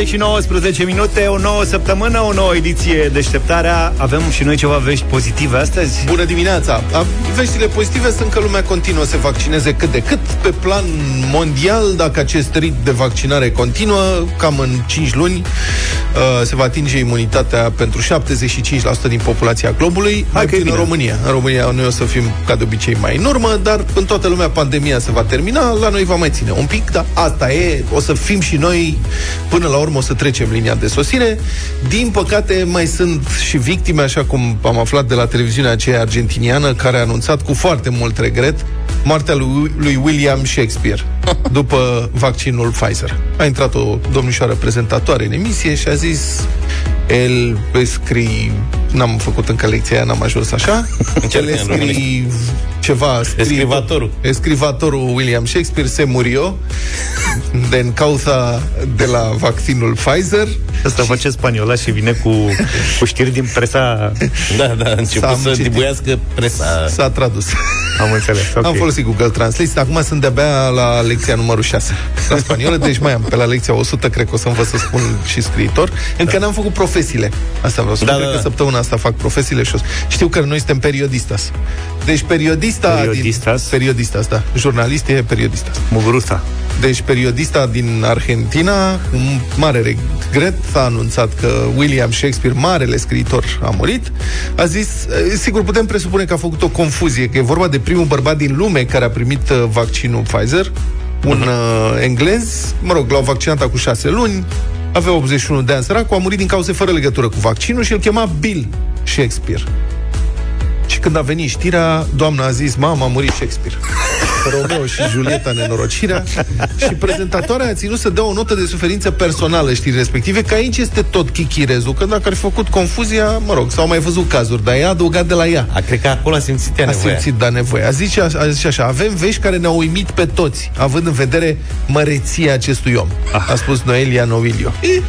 7 și 19 minute, o nouă săptămână, o nouă ediție deșteptarea. Avem și noi ceva vești pozitive astăzi? Bună dimineața! Veștile pozitive sunt că lumea continuă să vaccineze cât de cât. Pe plan mondial, dacă acest rit de vaccinare continuă, cam în 5 luni uh, se va atinge imunitatea pentru 75% din populația globului. Hai că în România. În România noi o să fim, ca de obicei, mai în urmă, dar în toată lumea pandemia se va termina, la noi va mai ține un pic, dar asta e, o să fim și noi, până la urmă o să trecem linia de sosire. Din păcate, mai sunt și victime, așa cum am aflat de la televiziunea aceea argentiniană, care a anunțat cu foarte mult regret moartea lui, lui William Shakespeare după vaccinul Pfizer. A intrat o domnișoară prezentatoare în emisie și a zis el scrie n-am făcut încă lecția aia, n-am ajuns așa. El scrie ceva... Escrivatorul. Escrivatorul William Shakespeare se murio din cauza de la vaccinul Pfizer. Asta și... face spaniola și vine cu, cu știri din presa... Da, da, a început să citit. dibuiască presa. S-a tradus. Am înțeles, okay. Am folosit Google Translate, acum sunt de-abia la lecția numărul 6 la spaniolă, deci mai am pe la lecția 100, cred că o să învăț să spun și scriitor. Încă da. n-am făcut profesiile. Asta vreau să da, spun, da, da. că săptămâna asta fac profesiile și o... Știu că noi suntem periodistas. Deci periodista... Periodistas? Din... Periodistas, da. Jurnalist e periodistas. Mugurusta. Deci periodista din Argentina, un mare regret, a anunțat că William Shakespeare, marele scriitor, a murit. A zis, sigur putem presupune că a făcut o confuzie, că e vorba de primul bărbat din lume care a primit uh, vaccinul Pfizer, un uh-huh. uh, englez, mă rog, l-au vaccinat cu șase luni, avea 81 de ani săracul, a murit din cauze fără legătură cu vaccinul și îl chema Bill Shakespeare. Și când a venit știrea, doamna a zis, mama, a murit Shakespeare. Romeo și Julieta nenorocirea și prezentatoarea a ținut să dea o notă de suferință personală știri respective, că aici este tot chichirezul, că dacă ar fi făcut confuzia, mă rog, s-au mai văzut cazuri, dar ea a adăugat de la ea. A, cred că acolo a simțit ea nevoia. A simțit, da, nevoie. A zis, a zis așa, avem vești care ne-au uimit pe toți, având în vedere măreția acestui om. Ah. A spus Noelia Novilio. E,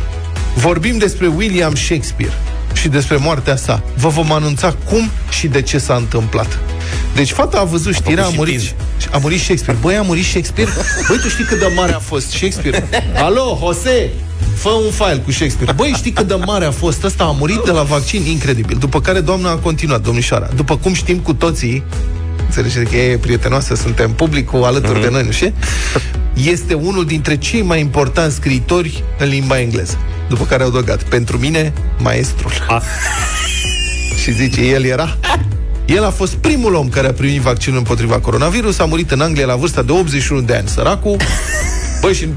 vorbim despre William Shakespeare și despre moartea sa. Vă vom anunța cum și de ce s-a întâmplat. Deci fata a văzut știrea, a, a murit, a murit Shakespeare. Băi, a murit Shakespeare? Băi, tu știi cât de mare a fost Shakespeare? Alo, Jose, fă un file cu Shakespeare. Băi, știi cât de mare a fost? Ăsta a murit de la vaccin, incredibil. După care doamna a continuat, domnișoara. După cum știm cu toții, înțelegeți că e prietenoasă, suntem publicul alături mm-hmm. de noi, nu știu? Este unul dintre cei mai importanți scriitori în limba engleză. După care au adăugat, pentru mine, maestrul. Ah. și zice, el era el a fost primul om care a primit vaccinul împotriva coronavirus, a murit în Anglia la vârsta de 81 de ani, săracul. Băi, și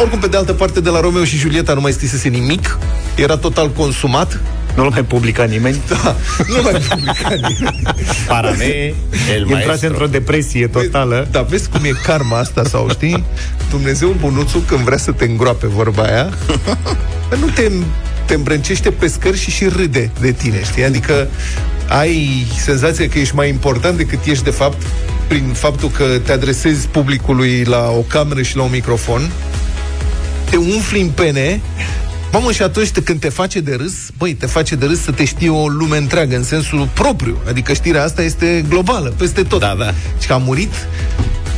oricum, pe de altă parte, de la Romeo și Julieta nu mai scrisese nimic, era total consumat, nu-l mai publica nimeni? Da, nu mai publica nimeni. Parame, el Intrase într-o depresie totală. Da, vezi cum e karma asta sau știi? Dumnezeu bunuțul când vrea să te îngroape vorba aia, nu te, te îmbrâncește pe scări și și râde de tine, știi? Adică ai senzația că ești mai important decât ești de fapt prin faptul că te adresezi publicului la o cameră și la un microfon, te umfli în pene Mamă, și atunci când te face de râs, băi, te face de râs să te știe o lume întreagă, în sensul propriu. Adică știrea asta este globală, peste tot. Da, da. Și că a murit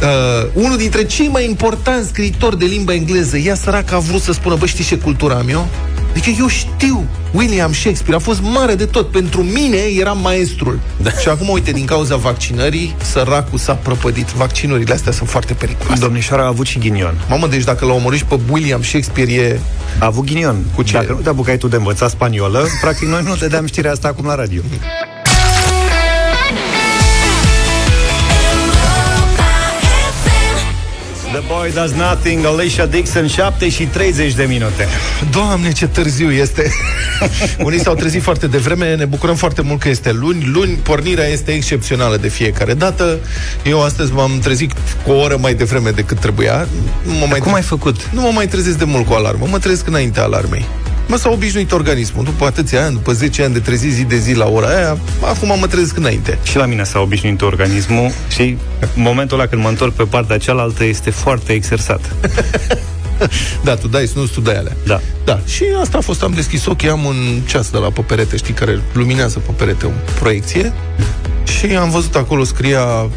uh, unul dintre cei mai importanți scriitori de limba engleză. Ea săracă a vrut să spună, bă, știi ce cultură am eu? Adică eu știu, William Shakespeare a fost mare de tot. Pentru mine era maestrul. Da. Și acum, uite, din cauza vaccinării, săracul s-a prăpădit. Vaccinurile astea sunt foarte periculoase. Domnișoara a avut și ghinion. Mamă, deci dacă l-au omorât pe William Shakespeare e... A avut ghinion. Cu ce? Dacă nu te apucai tu de învățat spaniolă, practic noi nu te deam știrea asta acum la radio. The Boy Does Nothing, Alicia Dixon, 7 și 30 de minute. Doamne, ce târziu este! Unii s-au trezit foarte devreme, ne bucurăm foarte mult că este luni. Luni, pornirea este excepțională de fiecare dată. Eu astăzi m-am trezit cu o oră mai devreme decât trebuia. Nu mă mai cum tre- ai făcut? Nu mă mai trezesc de mult cu alarmă, mă trezesc înaintea alarmei. Mă s-a obișnuit organismul. După atâția ani, după 10 ani de trezi zi de zi la ora aia, acum mă trezesc înainte. Și la mine s-a obișnuit organismul și momentul ăla când mă întorc pe partea cealaltă este foarte exersat. da, tu dai nu tu dai alea. Da. Da. Și asta a fost, am deschis ochii, am un ceas de la pe perete, știi, care luminează pe perete, o proiecție. Și am văzut acolo, scria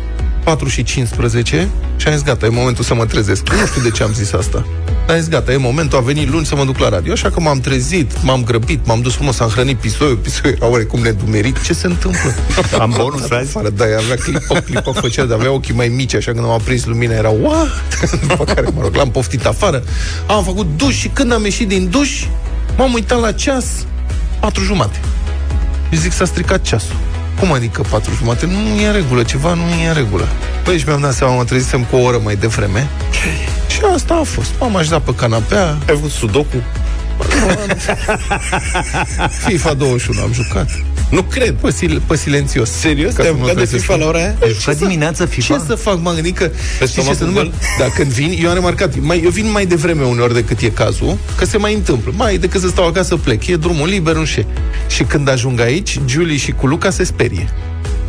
4 și 15 și am zis, gata, e momentul să mă trezesc. Nu știu de ce am zis asta. Dar zis, gata, e momentul, a venit luni să mă duc la radio. Așa că m-am trezit, m-am grăbit, m-am dus frumos, am hrănit pisoiul, pisoiul era oarecum nedumerit. Ce se întâmplă? Am bonus azi? Afară, da, avea clipă, clipă făcea, dar avea ochii mai mici, așa când am aprins lumina, era what? După care, mă rog, l-am poftit afară. Am făcut duș și când am ieșit din duș, m-am uitat la ceas, patru jumate. Și zic, s-a stricat ceasul. Cum adică patru jumate? Nu e în regulă, ceva nu e în regulă. Păi și mi-am dat seama, mă trezisem cu o oră mai devreme. Și asta a fost. M-am așezat pe canapea. Ai avut sudoku? FIFA 21 am jucat. Nu cred. Pe, sil- pe silențios. Serios? Ca Te-ai să mă apucat de trezesc. FIFA la ora aia? Ai jucat dimineața Ce FIFA? să fac? M-am gândit că... Pe știi ce se stomacul întâmplă? Da, când vin, eu am remarcat, mai, eu vin mai devreme uneori decât e cazul, că se mai întâmplă. Mai decât să stau acasă, plec. E drumul liber, nu știu. Și când ajung aici, Julie și cu Luca se sperie.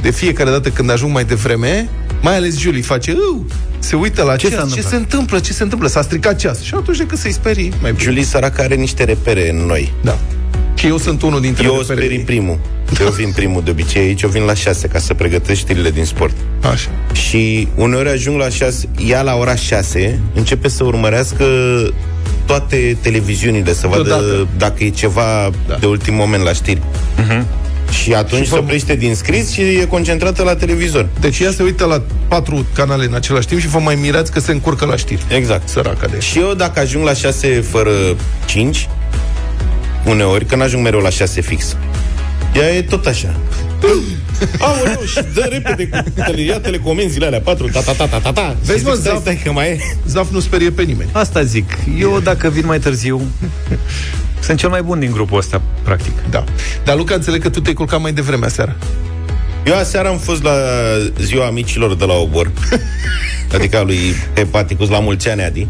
De fiecare dată când ajung mai devreme, mai ales Julie face, "Uu", se uită la Ce ce, s-a ceas, ce întâmplat? se întâmplă, ce se întâmplă, s-a stricat ceas. Și atunci decât să-i sperii, mai bine. Julie săracă are niște repere în noi. Da. Și eu sunt unul dintre Eu o reperele sperii ei. primul. Eu vin primul de obicei aici, eu vin la 6 ca să pregătesc știrile din sport. Așa. Și uneori ajung la 6, ea la ora 6 începe să urmărească toate televiziunile, să vadă Deodată. dacă e ceva Da. de ultim moment la știri. Și atunci Și se vă- oprește din scris și e concentrată la televizor. Deci ea se uită la patru canale în același timp și vă mai mirați că se încurcă la știri. Exact. Săraca de Și eu dacă ajung la 6 fără 5, uneori, când ajung mereu la 6 fix, ea e tot așa. Aoleu, și dă repede cu tele, ia telecomenzile alea, 4, ta, ta, ta, ta, ta, ta. Vezi, Și mă, zic, stai, Zaf? stai, că mai e. Zaf nu sperie pe nimeni. Asta zic. Eu, dacă vin mai târziu, sunt cel mai bun din grupul ăsta, practic. Da. Dar Luca, înțeleg că tu te-ai culcat mai devreme aseară. Eu aseară am fost la ziua amicilor de la Obor, adică a lui Hepaticus la mulți ani, Adi,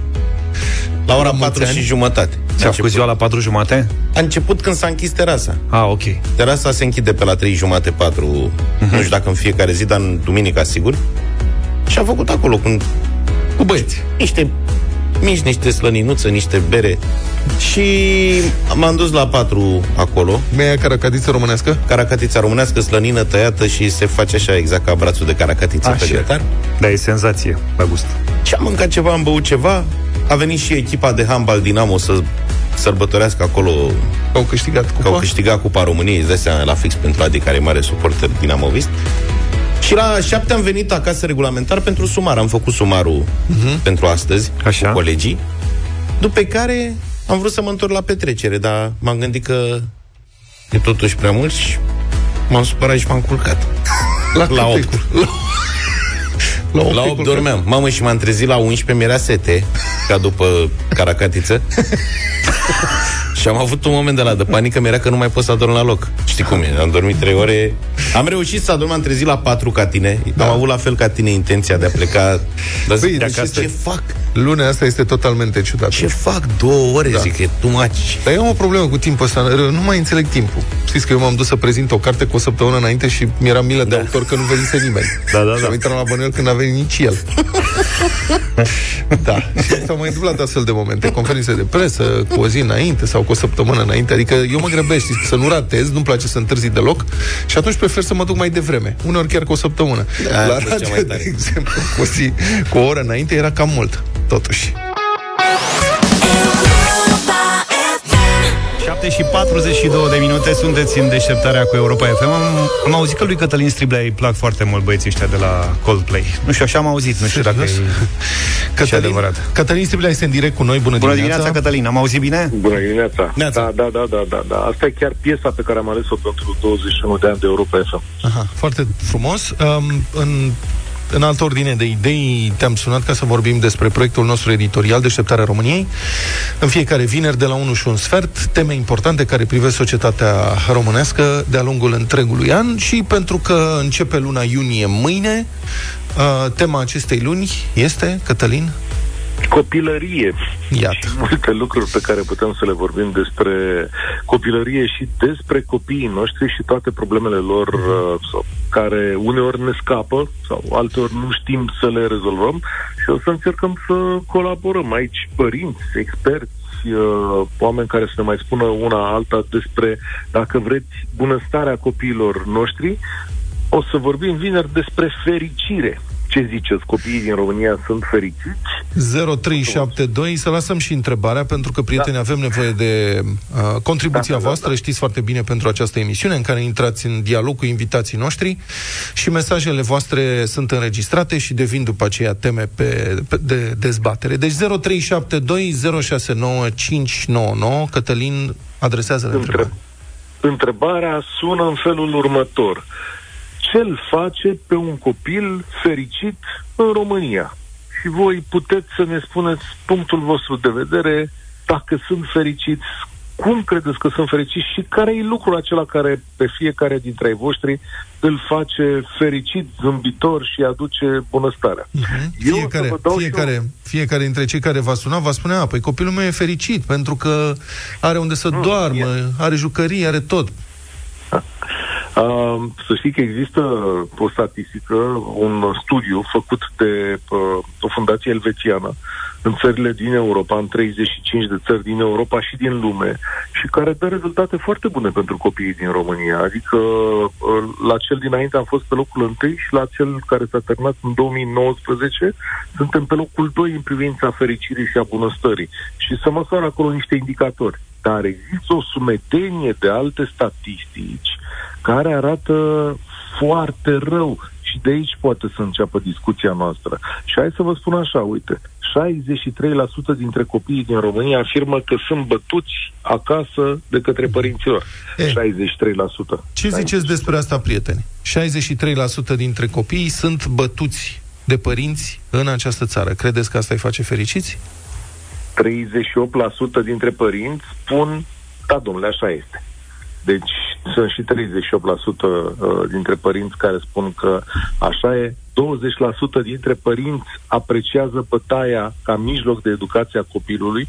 la ora mulți 4 ani? și jumătate. Ce a făcut ziua la patru jumate? A început când s-a închis terasa. Ah, ok. Terasa se închide pe la 3 jumate, 4, uh-huh. nu știu dacă în fiecare zi, dar în duminica, sigur. Și a făcut acolo cu Cu băieți. niște mici, niște slăninuță, niște bere. Și m-am dus la 4 acolo, Mi-a caracatiță românească? caracatița românească, slănină tăiată și se face așa exact ca brațul de caracatiță Așa. pe grătar. Da, e senzație, la gust. Și am mâncat ceva, am băut ceva. A venit și echipa de handbal Dinamo să sărbătorească acolo Au câștigat că cupa? au câștigat Cupa României, îți dai seama, la fix pentru Adi, care e mare suporter dinamovist. Și la șapte am venit acasă regulamentar pentru sumar. Am făcut sumarul uh-huh. pentru astăzi Așa. cu colegii. După care am vrut să mă întorc la petrecere, dar m-am gândit că e totuși prea mult și m-am supărat și m-am culcat. La, La cât opt. Te cul- La 8. La 8 dormeam. Mamă, și m-am trezit la 11, mi-era sete, ca după caracatiță. și am avut un moment de la de panică, mi-era că nu mai pot să adorm la loc. Știi cum e? Am dormit 3 ore. Am reușit să adorm, am trezit la 4 ca tine. Da. Am avut la fel ca tine intenția de a pleca. Dar zic, Păi, de deci acasă, este- ce fac? Lunea asta este totalmente ciudată. Ce fac? Două ore, da. zic, e too much. Dar eu am o problemă cu timpul ăsta, nu mai înțeleg timpul. Știți că eu m-am dus să prezint o carte cu o săptămână înainte și mi-era milă de Da. autor că nu venise nimeni. Da, da, Și da. am intrat la bănuiel când a venit nici el. da. Și s-au mai întâmplat astfel de momente. Conferințe de presă, cu o zi înainte sau cu o săptămână înainte. Adică eu mă grăbesc, știți, să nu ratez, nu-mi place să întârzi deloc și atunci prefer să mă duc mai devreme. Uneori chiar cu o săptămână. Da, la a fost cea radio, mai de tare. exemplu, cu o, zi, cu o oră înainte era cam mult, totuși. 7 și 42 de minute sunteți în deșteptarea cu Europa FM. Am, am auzit că lui Cătălin Striblea îi plac foarte mult băieții ăștia de la Coldplay. Nu știu, așa am auzit, nu știu dacă e... Cătălin, adevărat. Cătălin Stiblea este în direct cu noi. Bună, Bună dimineața, Cătălin, am auzit bine? Bună dimineața. Neața. Da, da, da, da, da, da. Asta e chiar piesa pe care am ales-o pentru 21 de ani de Europa FM. Aha, foarte frumos. Um, în, în altă ordine de idei, te-am sunat ca să vorbim despre proiectul nostru editorial Deșteptarea României. În fiecare vineri, de la 1 și un sfert, teme importante care privesc societatea românească de-a lungul întregului an și pentru că începe luna iunie mâine, uh, tema acestei luni este, Cătălin, Copilărie. Iată. Și multe lucruri pe care putem să le vorbim despre copilărie și despre copiii noștri și toate problemele lor uh, sau, care uneori ne scapă sau alteori nu știm să le rezolvăm și o să încercăm să colaborăm aici părinți, experți, uh, oameni care să ne mai spună una alta despre, dacă vreți, bunăstarea copiilor noștri. O să vorbim vineri despre fericire. Ce ziceți? Copiii din România sunt fericiți? 0372, să lăsăm și întrebarea, pentru că, prieteni, da. avem nevoie de uh, contribuția da, da, voastră, da, da. știți foarte bine pentru această emisiune, în care intrați în dialog cu invitații noștri și mesajele voastre sunt înregistrate și devin după aceea teme pe, pe, de dezbatere. Deci 0372 069 599, Cătălin adresează Între... întrebarea. Întrebarea sună în felul următor. Ce-l face pe un copil fericit în România? și voi puteți să ne spuneți punctul vostru de vedere, dacă sunt fericiți, cum credeți că sunt fericiți și care e lucrul acela care pe fiecare dintre ai voștri îl face fericit, zâmbitor și aduce bunăstarea. Uh-huh. Fiecare, fiecare, eu... fiecare dintre cei care va suna va spune, a, păi copilul meu e fericit pentru că are unde să mm, doarmă, e. are jucării, are tot. Uh, să știi că există o statistică, un studiu făcut de uh, o fundație elvețiană în țările din Europa, în 35 de țări din Europa și din lume, și care dă rezultate foarte bune pentru copiii din România. Adică uh, la cel dinainte am fost pe locul întâi și la cel care s-a terminat în 2019 suntem pe locul 2 în privința fericirii și a bunăstării. Și să măsoară acolo niște indicatori. Dar există o sumedenie de alte statistici care arată foarte rău și de aici poate să înceapă discuția noastră. Și hai să vă spun așa, uite, 63% dintre copiii din România afirmă că sunt bătuți acasă de către părinților. E, 63%. Ce ziceți despre asta, prieteni? 63% dintre copii sunt bătuți de părinți în această țară. Credeți că asta îi face fericiți? 38% dintre părinți spun, da, domnule, așa este. Deci sunt și 38% uh, dintre părinți care spun că așa e. 20% dintre părinți apreciază bătaia ca mijloc de educație a copilului.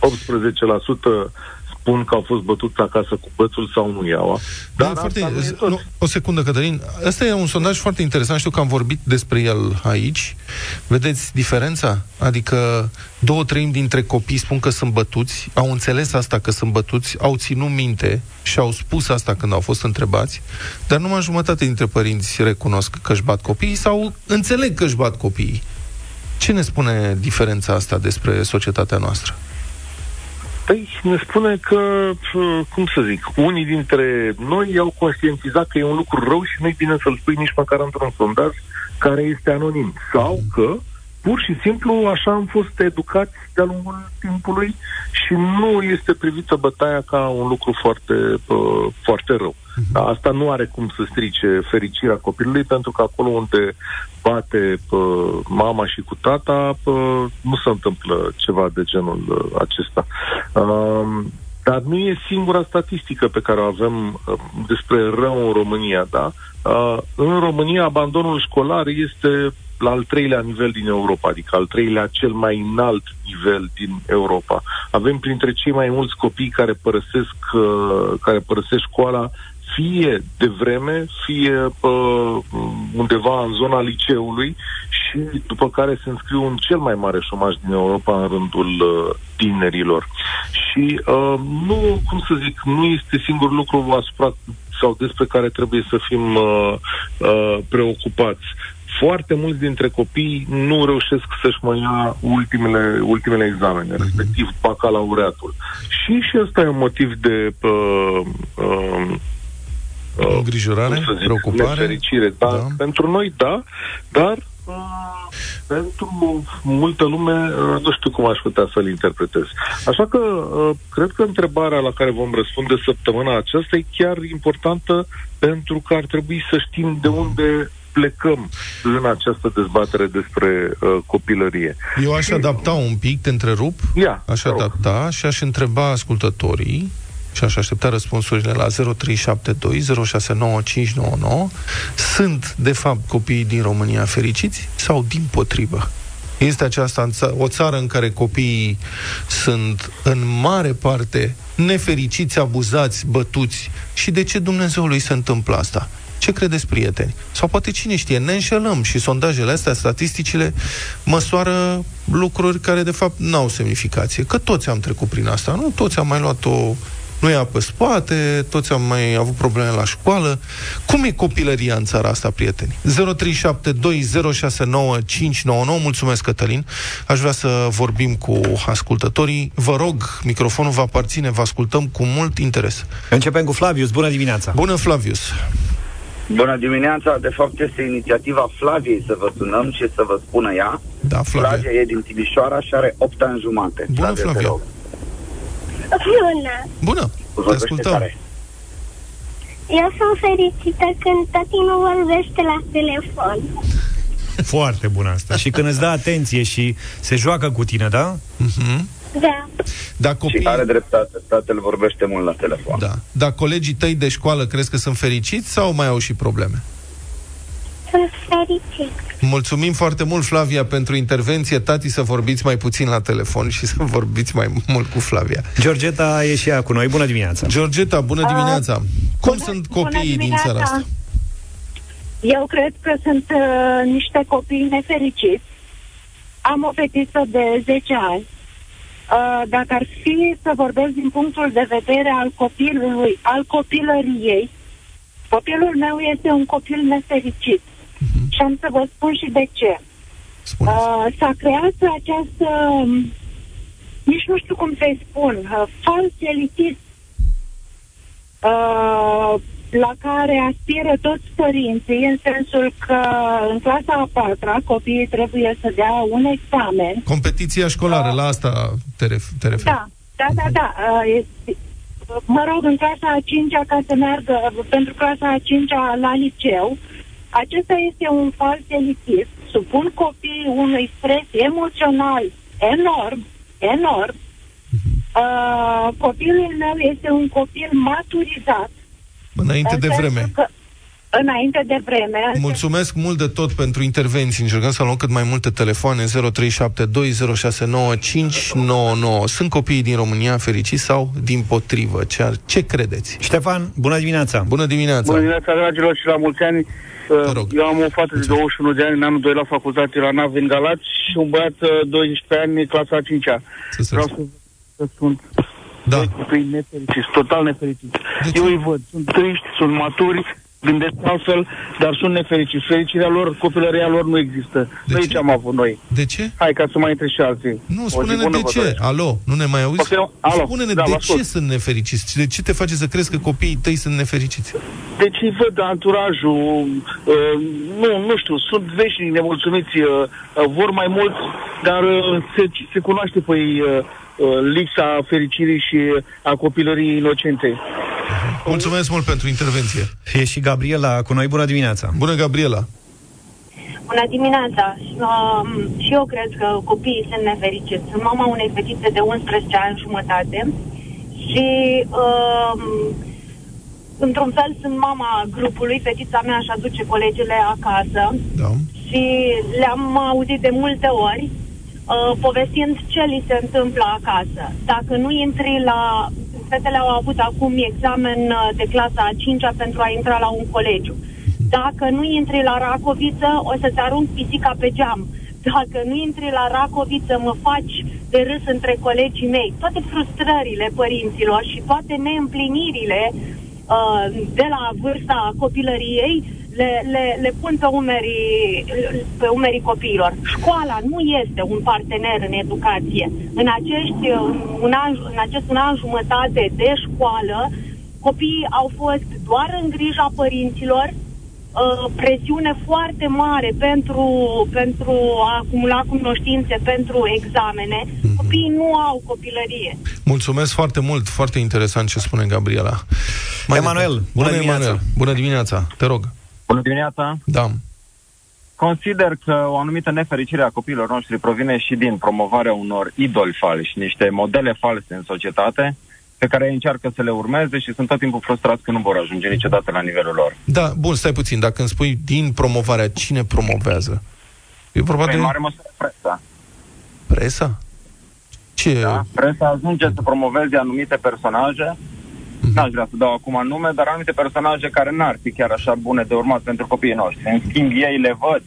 18% spun că au fost bătuți acasă cu bățul sau nu iau. Dar da, foarte, nu, o secundă, Cătălin. Asta e un sondaj foarte interesant. Știu că am vorbit despre el aici. Vedeți diferența? Adică două treimi dintre copii spun că sunt bătuți, au înțeles asta că sunt bătuți, au ținut minte și au spus asta când au fost întrebați, dar numai jumătate dintre părinți recunosc că își bat copiii sau înțeleg că își bat copiii. Ce ne spune diferența asta despre societatea noastră? Păi ne spune că, cum să zic, unii dintre noi au conștientizat că e un lucru rău și nu e bine să-l spui nici măcar într-un sondaj care este anonim. Sau că, pur și simplu, așa am fost educați de-a lungul timpului și nu este privită bătaia ca un lucru foarte, foarte rău. Da, asta nu are cum să strice fericirea copilului, pentru că acolo unde bate pe mama și cu tata, pe, nu se întâmplă ceva de genul uh, acesta. Um, dar nu e singura statistică pe care o avem uh, despre rău în România, da? Uh, în România, abandonul școlar este la al treilea nivel din Europa, adică al treilea cel mai înalt nivel din Europa. Avem printre cei mai mulți copii care părăsesc, uh, care părăsesc școala fie de vreme, fie uh, undeva în zona liceului și după care se înscriu în cel mai mare șomaj din Europa în rândul uh, tinerilor. Și uh, nu, cum să zic, nu este singur lucru asupra sau despre care trebuie să fim uh, uh, preocupați foarte mulți dintre copii nu reușesc să-și mai ia ultimele, ultimele examene, mhm. respectiv bacalaureatul. Și și ăsta e un motiv de uh, uh, Uh, Îngrijorare? Zic, preocupare? Nefericire, da. da. Pentru noi, da, dar uh, pentru multă lume, uh, nu știu cum aș putea să-l interpretez. Așa că, uh, cred că întrebarea la care vom răspunde săptămâna aceasta e chiar importantă pentru că ar trebui să știm de unde plecăm în această dezbatere despre uh, copilărie. Eu aș adapta un pic, te întrerup, Ia, aș adapta și aș întreba ascultătorii și aș aștepta răspunsurile la 0372 sunt, de fapt, copiii din România fericiți sau din potrivă? Este aceasta o țară în care copiii sunt în mare parte nefericiți, abuzați, bătuți. Și de ce Dumnezeului se întâmplă asta? Ce credeți, prieteni? Sau poate cine știe, ne înșelăm și sondajele astea, statisticile, măsoară lucruri care de fapt n-au semnificație. Că toți am trecut prin asta, nu? Toți am mai luat o nu ia pe spate, toți am mai avut probleme la școală. Cum e copilăria în țara asta, prieteni? 0372069599. Mulțumesc, Cătălin. Aș vrea să vorbim cu ascultătorii. Vă rog, microfonul vă aparține, vă ascultăm cu mult interes. Începem cu Flavius. Bună dimineața! Bună, Flavius! Bună dimineața, de fapt este inițiativa Flaviei să vă sunăm și să vă spună ea. Da, Flavia. Flavia e din Timișoara și are 8 ani jumate. Bună, te Flavia. rog. Bună! Bună! Te Vorbește ascultăm. tare. Eu sunt fericită când tati nu vorbește la telefon. Foarte bună asta. Și când îți dă atenție și se joacă cu tine, da? Mhm. Da. Dar Și copiii... are dreptate, tatăl vorbește mult la telefon. Da. Dar colegii tăi de școală crezi că sunt fericiți sau mai au și probleme? Sunt fericit. Mulțumim foarte mult, Flavia, pentru intervenție. Tati, să vorbiți mai puțin la telefon și să vorbiți mai mult cu Flavia. Georgeta e și ea cu noi. Bună dimineața! Georgeta, bună dimineața! Cum bună- sunt bună copiii din dimineața. țara asta? Eu cred că sunt uh, niște copii nefericiți. Am o fetiță de 10 ani. Uh, dacă ar fi să vorbesc din punctul de vedere al copilului, al copilăriei, copilul meu este un copil nefericit. Și am să vă spun și de ce. Spuneți. Uh, s-a creat această, um, nici nu știu cum să-i spun, uh, fals elitism uh, la care aspiră toți părinții, în sensul că în clasa a patra copiii trebuie să dea un examen. Competiția școlară, la asta te, ref- te referi. Da, da, da, da. Uh, este, mă rog, în clasa a cincea ca să meargă pentru clasa a cincea la liceu, acesta este un fals elitism. Supun copiii unui stres emoțional enorm, enorm. Uh, copilul meu este un copil maturizat. Înainte în de sensul vreme. Că, înainte de vreme. Mulțumesc mult de tot pentru intervenții. Încercăm să luăm cât mai multe telefoane 0372069599. Sunt copiii din România fericiți sau din potrivă? Ce, ar- ce credeți? Ștefan, bună dimineața! Bună dimineața! Bună dimineața, dragilor, și la mulți ani. Te rog. Eu am o fată de 21 de ani în anul 2 la facultate la NAV în Galați și un băiat uh, 12 ani, clasa a 5-a. Să se Vreau să să sunt Da. doi copii nefericiți, total nefericiți. De ce? Eu îi văd, sunt triști, sunt maturi, gândesc altfel, dar sunt nefericiți. Fericirea lor, copilăria lor nu există. De Noi ce? ce am avut noi? De ce? Hai ca să mai intre și alții. Nu, O zi spune-ne bună de vă ce. doresc. Alo, nu ne mai auzi? Ok, alo. Spune-ne Da, de vă ce ascult. sunt nefericiți? De ce te face să crezi că copiii tăi sunt nefericiți? Deci îi văd anturajul, uh, nu, nu știu, sunt veșnic nemulțumiți, uh, uh, vor mai mult, dar uh, se, se cunoaște pe ei uh, uh, lipsa fericirii și a copilării inocente. Mulțumesc mult pentru intervenție. E și Gabriela cu noi. Bună dimineața! Bună, Gabriela! Bună dimineața! Um, și eu cred că copiii sunt nefericiți. Sunt mama unei fetițe de 11 ani jumătate și um, într-un fel sunt mama grupului. Fetița mea își aduce colegele acasă Da. și le-am auzit de multe ori uh, povestind ce li se întâmplă acasă. Dacă nu intri la... Fetele au avut acum examen uh, de clasa a 5 pentru a intra la un colegiu. Dacă nu intri la Racoviță, o să-ți arunc pisica pe geam. Dacă nu intri la Racoviță, mă faci de râs între colegii mei. Toate frustrările părinților și toate neîmplinirile uh, de la vârsta copilăriei le, le, le pun pe umerii, pe umerii copiilor. Școala nu este un partener în educație. În, acești, uh, un an, în acest un an jumătate de școală, copiii au fost doar în grija părinților, uh, presiune foarte mare pentru, pentru a acumula cunoștințe pentru examene. Copiii nu au copilărie. Mulțumesc foarte mult, foarte interesant ce spune Gabriela. Emanuel, departe. bună dimineața. Emanuel, bună dimineața, te rog. Bună dimineața! Da. Consider că o anumită nefericire a copiilor noștri provine și din promovarea unor idoli falși, niște modele false în societate, pe care ei încearcă să le urmeze și sunt tot timpul frustrați că nu vor ajunge niciodată la nivelul lor. Da, bun, stai puțin. Dacă îmi spui din promovarea, cine promovează? E vorba Păi, de în mare măsură presa. presa? Ce? Da? Presa ajunge să promoveze anumite personaje, n-aș vrea să dau acum nume, dar anumite personaje care n-ar fi chiar așa bune de urmat pentru copiii noștri. În schimb, ei le văd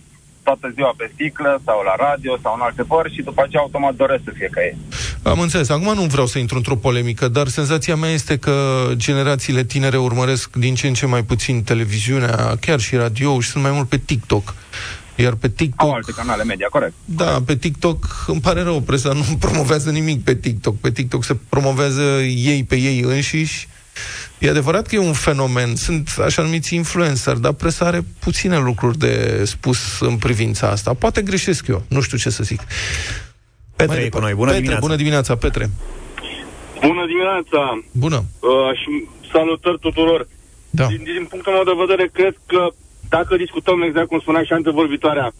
toată ziua pe sticlă sau la radio sau în alte părți și după aceea automat doresc să fie ca ei. Am înțeles. Acum nu vreau să intru într-o polemică, dar senzația mea este că generațiile tinere urmăresc din ce în ce mai puțin televiziunea, chiar și radio și sunt mai mult pe TikTok. Iar pe TikTok... Au alte canale media, corect. Da, pe TikTok, îmi pare rău, presa nu promovează nimic pe TikTok. Pe TikTok se promovează ei pe ei înșiși. E adevărat că e un fenomen, sunt așa numiți influencer, dar presa are puține lucruri de spus în privința asta. Poate greșesc eu, nu știu ce să zic. Petre Mai e cu departe. noi. Bună Petre, dimineața. bună dimineața, Petre. Bună dimineața Bună. uh, și salutări tuturor. Da. Din, din punctul meu de vedere, cred că dacă discutăm exact cum spunea și antevorbitoarea,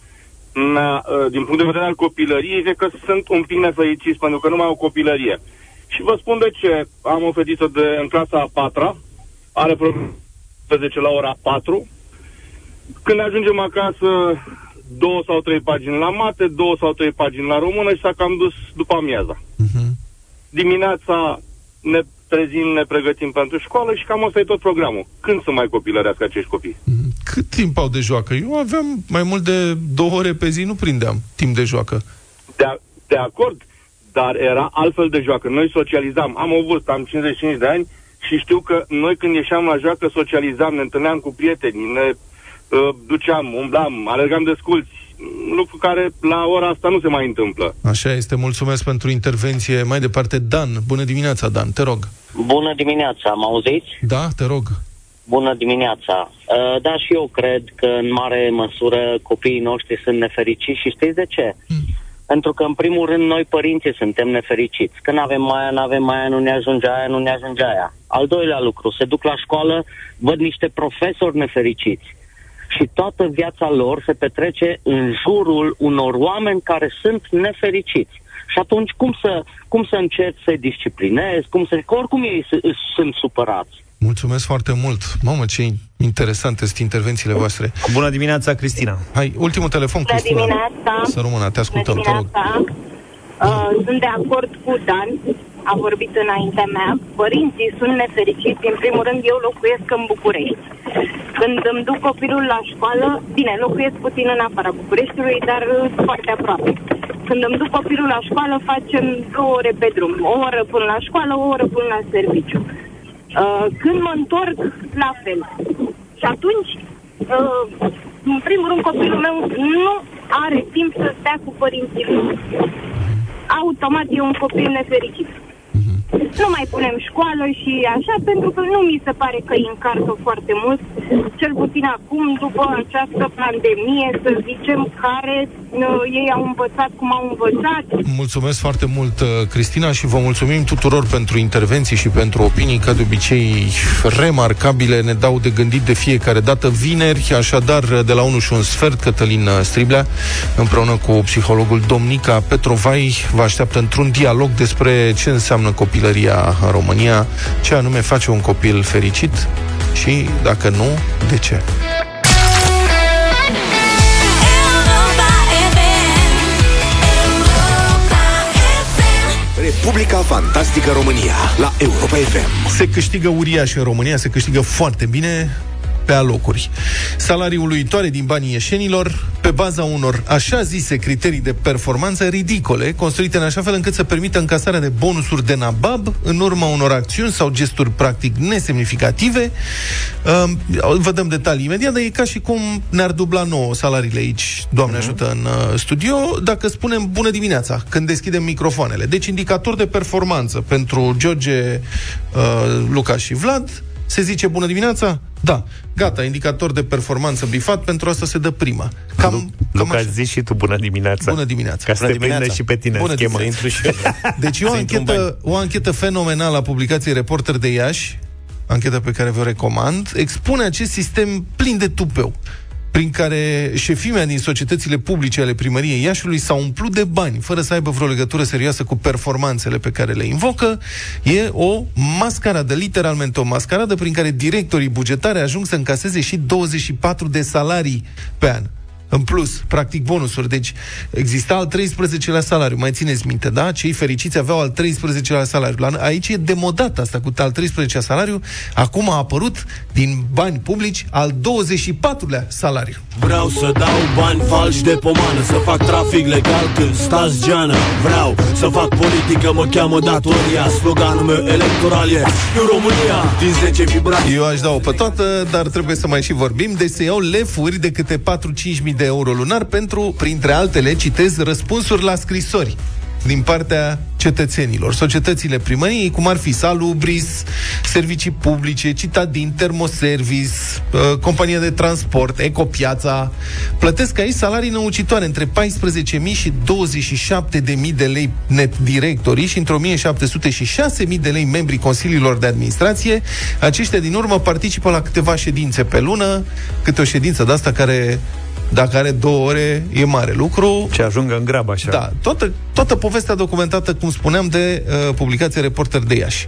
na, uh, din punct de vedere al copilăriei, cred că sunt un pic nefericiți pentru că nu mai au copilărie. Și vă spun de ce. Am o fetiță de, în clasa a patra, are probleme 10 la ora 4. Când ajungem acasă, două sau trei pagini la mate, două sau trei pagini la română și s-a cam dus după amiaza. Mhm. Dimineața ne trezim, ne pregătim pentru școală și cam asta e tot programul. Când să mai copilărească acești copii? Mhm. Cât timp au de joacă? Eu aveam mai mult de două ore pe zi, nu prindeam timp de joacă. De, de acord, dar era altfel de joacă. Noi socializam. Am o vârstă, am 55 de ani și știu că noi când ieșeam la joacă socializam, ne întâlneam cu prietenii, ne uh, duceam, umblam, alergam de sculți, lucru care la ora asta nu se mai întâmplă. Așa este, mulțumesc pentru intervenție. Mai departe, Dan. Bună dimineața, Dan, te rog. Bună dimineața, mă auziți? Da, te rog. Bună dimineața. Uh, Da, și eu cred că în mare măsură copiii noștri sunt nefericiți și știți de ce? Pentru că, în primul rând, noi părinții suntem nefericiți. Că nu avem aia, nu avem aia, nu ne ajunge aia, nu ne ajunge aia. Al doilea lucru, se duc la școală, văd niște profesori nefericiți. Și toată viața lor se petrece în jurul unor oameni care sunt nefericiți. Și atunci cum să, cum să încerci să-i disciplinezi, cum să... Că oricum ei s- sunt supărați. Mulțumesc foarte mult. Mamă, ce interesante sunt intervențiile voastre. Bună dimineața, Cristina. Hai, ultimul telefon, Bună Cristina. dimineața. Să rămână, te ascultăm, Bună te rog. dimineața. Uh, sunt de acord cu Dan, a vorbit înaintea mea. Părinții sunt nefericiți. În primul rând, eu locuiesc în București. Când îmi duc copilul la școală, bine, locuiesc puțin în afara Bucureștiului, dar uh, foarte aproape. Când îmi duc copilul la școală, facem două ore pe drum. O oră până la școală, o oră până la serviciu. Uh, când mă întorc, la fel. Și atunci, uh, în primul rând, copilul meu nu are timp să stea cu părinții lui. Automat e un copil nefericit. Nu mai punem școală și așa, pentru că nu mi se pare că îi încarcă foarte mult, cel puțin acum, după această pandemie, să zicem, care uh, ei au învățat cum au învățat, Mulțumesc foarte mult, uh, Cristina, și vă mulțumim tuturor pentru intervenții și pentru opinii, ca de obicei, remarcabile. Ne dau de gândit de fiecare dată. Vineri, așadar, de la 1 și un sfert, Cătălin Striblea, împreună cu psihologul Domnica Petrovai, vă așteaptă într-un dialog despre ce înseamnă copilăria în România, ce anume face un copil fericit și, dacă nu, de ce. Republica Fantastică România la Europa FM. Se câștigă uriaș în România, se câștigă foarte bine pe alocuri. Salarii uluitoare din banii ieșenilor, pe baza unor așa zise criterii de performanță ridicole, construite în așa fel încât să permită încasarea de bonusuri de nabab în urma unor acțiuni sau gesturi practic nesemnificative. Um, Vă dăm detalii imediat, dar e ca și cum ne-ar dubla nouă salariile aici, Doamne ajută, în uh, studio, dacă spunem bună dimineața, când deschidem microfoanele. Deci indicator de performanță pentru George, uh, Luca și Vlad, se zice bună dimineața? Da. Gata, indicator de performanță bifat, pentru asta se dă prima. Cam, cam Luca, așa. zi și tu bună dimineața. Bună dimineața. Ca să Bună te prindă dimineața. și pe tine Bună în schemă. dimineața. Deci e o Să intru în bani. anchetă, o anchetă fenomenală a publicației Reporter de Iași, anchetă pe care vă recomand, expune acest sistem plin de tupeu prin care șefimea din societățile publice ale primăriei Iașului s-au umplut de bani, fără să aibă vreo legătură serioasă cu performanțele pe care le invocă, e o mascaradă, literalmente o mascaradă prin care directorii bugetare ajung să încaseze și 24 de salarii pe an. În plus, practic bonusuri. Deci exista al 13-lea salariu, mai țineți minte, da? Cei fericiți aveau al 13-lea salariu. La, aici e demodat asta cu al 13-lea salariu. Acum a apărut din bani publici al 24-lea salariu. Vreau să dau bani falși de pomană Să fac trafic legal când stați geană Vreau să fac politică, mă cheamă datoria Sloganul meu electoral e În România, din 10 vibrații Eu aș da-o pe toată, dar trebuie să mai și vorbim Deci se iau lefuri de câte 4-5 mii de euro lunar Pentru, printre altele, citez, răspunsuri la scrisori din partea cetățenilor. Societățile primăriei, cum ar fi Salubris, servicii publice, Citadin, Termoservice, uh, compania de transport, Ecopiața, plătesc aici salarii năucitoare între 14.000 și 27.000 de lei net directorii și între 1.700 și 6.000 de lei membrii consiliilor de administrație. Aceștia din urmă participă la câteva ședințe pe lună, câte o ședință de asta care dacă are două ore, e mare lucru. Ce ajungă în grabă așa. Da, toată, toată povestea documentată, cum spuneam, de uh, publicația Reporter de Iași.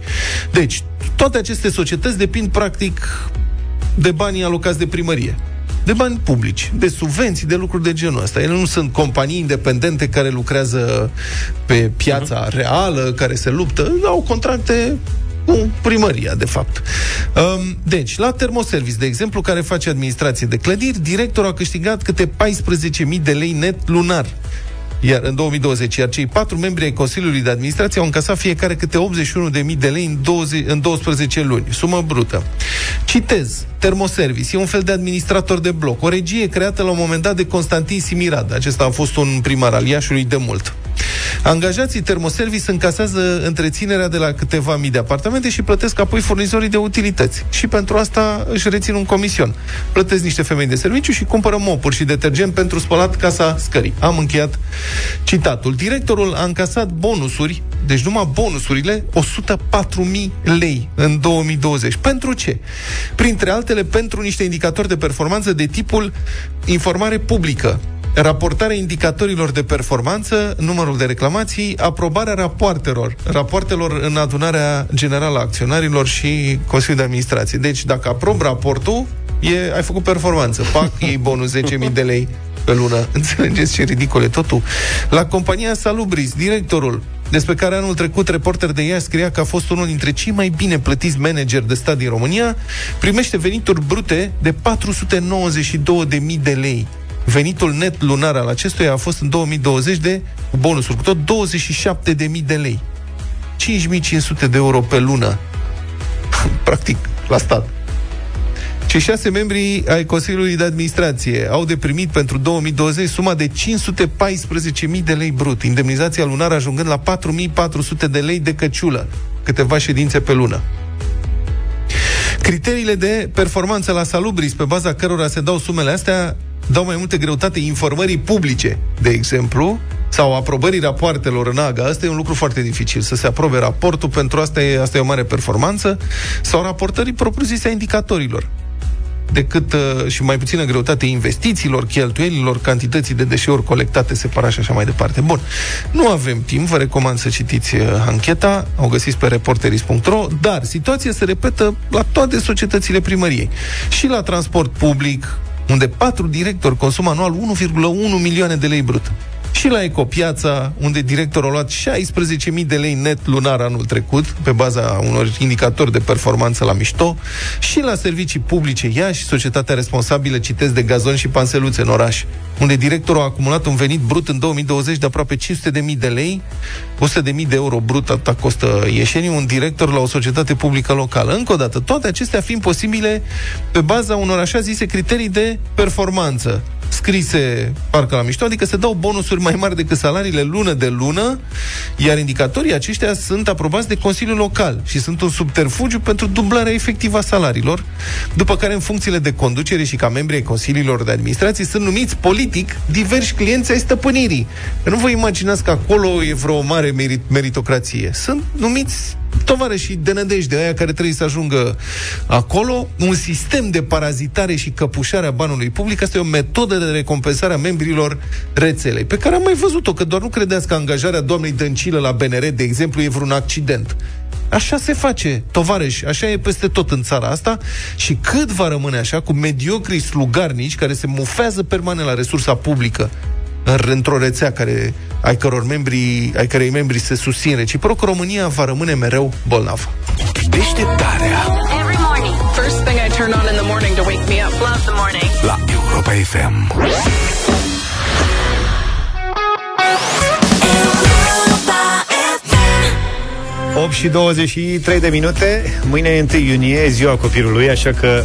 Deci, toate aceste societăți depind practic de banii alocați de primărie de bani publici, de subvenții, de lucruri de genul ăsta. Ele nu sunt companii independente care lucrează pe piața uh-huh. reală, care se luptă, au contracte cu primăria, de fapt. Um, deci, la Termoservice, de exemplu, care face administrație de clădiri, directorul a câștigat câte 14.000 de lei net lunar iar în 2020, iar cei patru membri ai Consiliului de Administrație au încasat fiecare câte 81.000 de lei în, 20, în 12 luni, sumă brută. Citez, Termoservice e un fel de administrator de bloc, o regie creată la un moment dat de Constantin Simirad. Acesta a fost un primar al Iașului de mult. Angajații termoservice încasează întreținerea de la câteva mii de apartamente și plătesc apoi furnizorii de utilități. Și pentru asta își rețin un comision. Plătesc niște femei de serviciu și cumpără mopuri și detergent pentru spălat casa scării. Am încheiat citatul. Directorul a încasat bonusuri, deci numai bonusurile, 104.000 lei în 2020. Pentru ce? Printre altele, pentru niște indicatori de performanță de tipul informare publică, raportarea indicatorilor de performanță, numărul de reclamații, aprobarea rapoartelor, rapoartelor în adunarea generală a acționarilor și Consiliul de Administrație. Deci, dacă aprob raportul, e, ai făcut performanță. Pac, iei bonus 10.000 de lei pe lună. Înțelegeți ce ridicol e totul? La compania Salubris, directorul despre care anul trecut reporter de ea scria că a fost unul dintre cei mai bine plătiți manageri de stat din România, primește venituri brute de 492.000 de lei Venitul net lunar al acestuia a fost în 2020 de bonusuri, cu tot 27.000 de lei. 5.500 de euro pe lună. Practic, la stat. Cei șase membri ai Consiliului de Administrație au de primit pentru 2020 suma de 514.000 de lei brut, indemnizația lunară ajungând la 4.400 de lei de căciulă, câteva ședințe pe lună. Criteriile de performanță la Salubris, pe baza cărora se dau sumele astea, dau mai multe greutate informării publice, de exemplu, sau aprobării rapoartelor în AGA. Asta e un lucru foarte dificil, să se aprobe raportul, pentru asta e, asta e o mare performanță, sau raportării propriu-zise a indicatorilor decât uh, și mai puțină greutate investițiilor, cheltuielilor, cantității de deșeuri colectate separat și așa mai departe. Bun, nu avem timp, vă recomand să citiți uh, ancheta, o găsiți pe reporteris.ro, dar situația se repetă la toate societățile primăriei. Și la transport public, unde patru directori consumă anual 1,1 milioane de lei brut și la Ecopiața, unde directorul a luat 16.000 de lei net lunar anul trecut, pe baza unor indicatori de performanță la mișto, și la servicii publice Iași, societatea responsabilă, citesc, de gazon și panseluțe în oraș, unde directorul a acumulat un venit brut în 2020 de aproape 500.000 de lei, 100.000 de euro brut, atât costă ieșenii, un director la o societate publică locală. Încă o dată, toate acestea fiind posibile pe baza unor așa zise criterii de performanță scrise parcă la mișto, adică se dau bonusuri mai mari decât salariile lună de lună, iar indicatorii aceștia sunt aprobați de Consiliul Local și sunt un subterfugiu pentru dublarea efectivă a salariilor, după care în funcțiile de conducere și ca membri ai Consiliilor de Administrație sunt numiți politic diversi clienți ai stăpânirii. Nu vă imaginați că acolo e vreo mare merit- meritocrație. Sunt numiți tovarășii de nădejde, aia care trebuie să ajungă acolo, un sistem de parazitare și căpușare a banului public, asta e o metodă de recompensare a membrilor rețelei, pe care am mai văzut-o, că doar nu credeți că angajarea doamnei Dăncilă la BNR, de exemplu, e vreun accident. Așa se face, tovarăși, așa e peste tot în țara asta și cât va rămâne așa cu mediocrii slugarnici care se mufează permanent la resursa publică într-o rețea care, ai, căror membri, ai cărei membri se susțin reciproc, România va rămâne mereu bolnavă. Deșteptarea Every morning. First 8 și 23 de minute. Mâine e 1 iunie, ziua copilului Așa că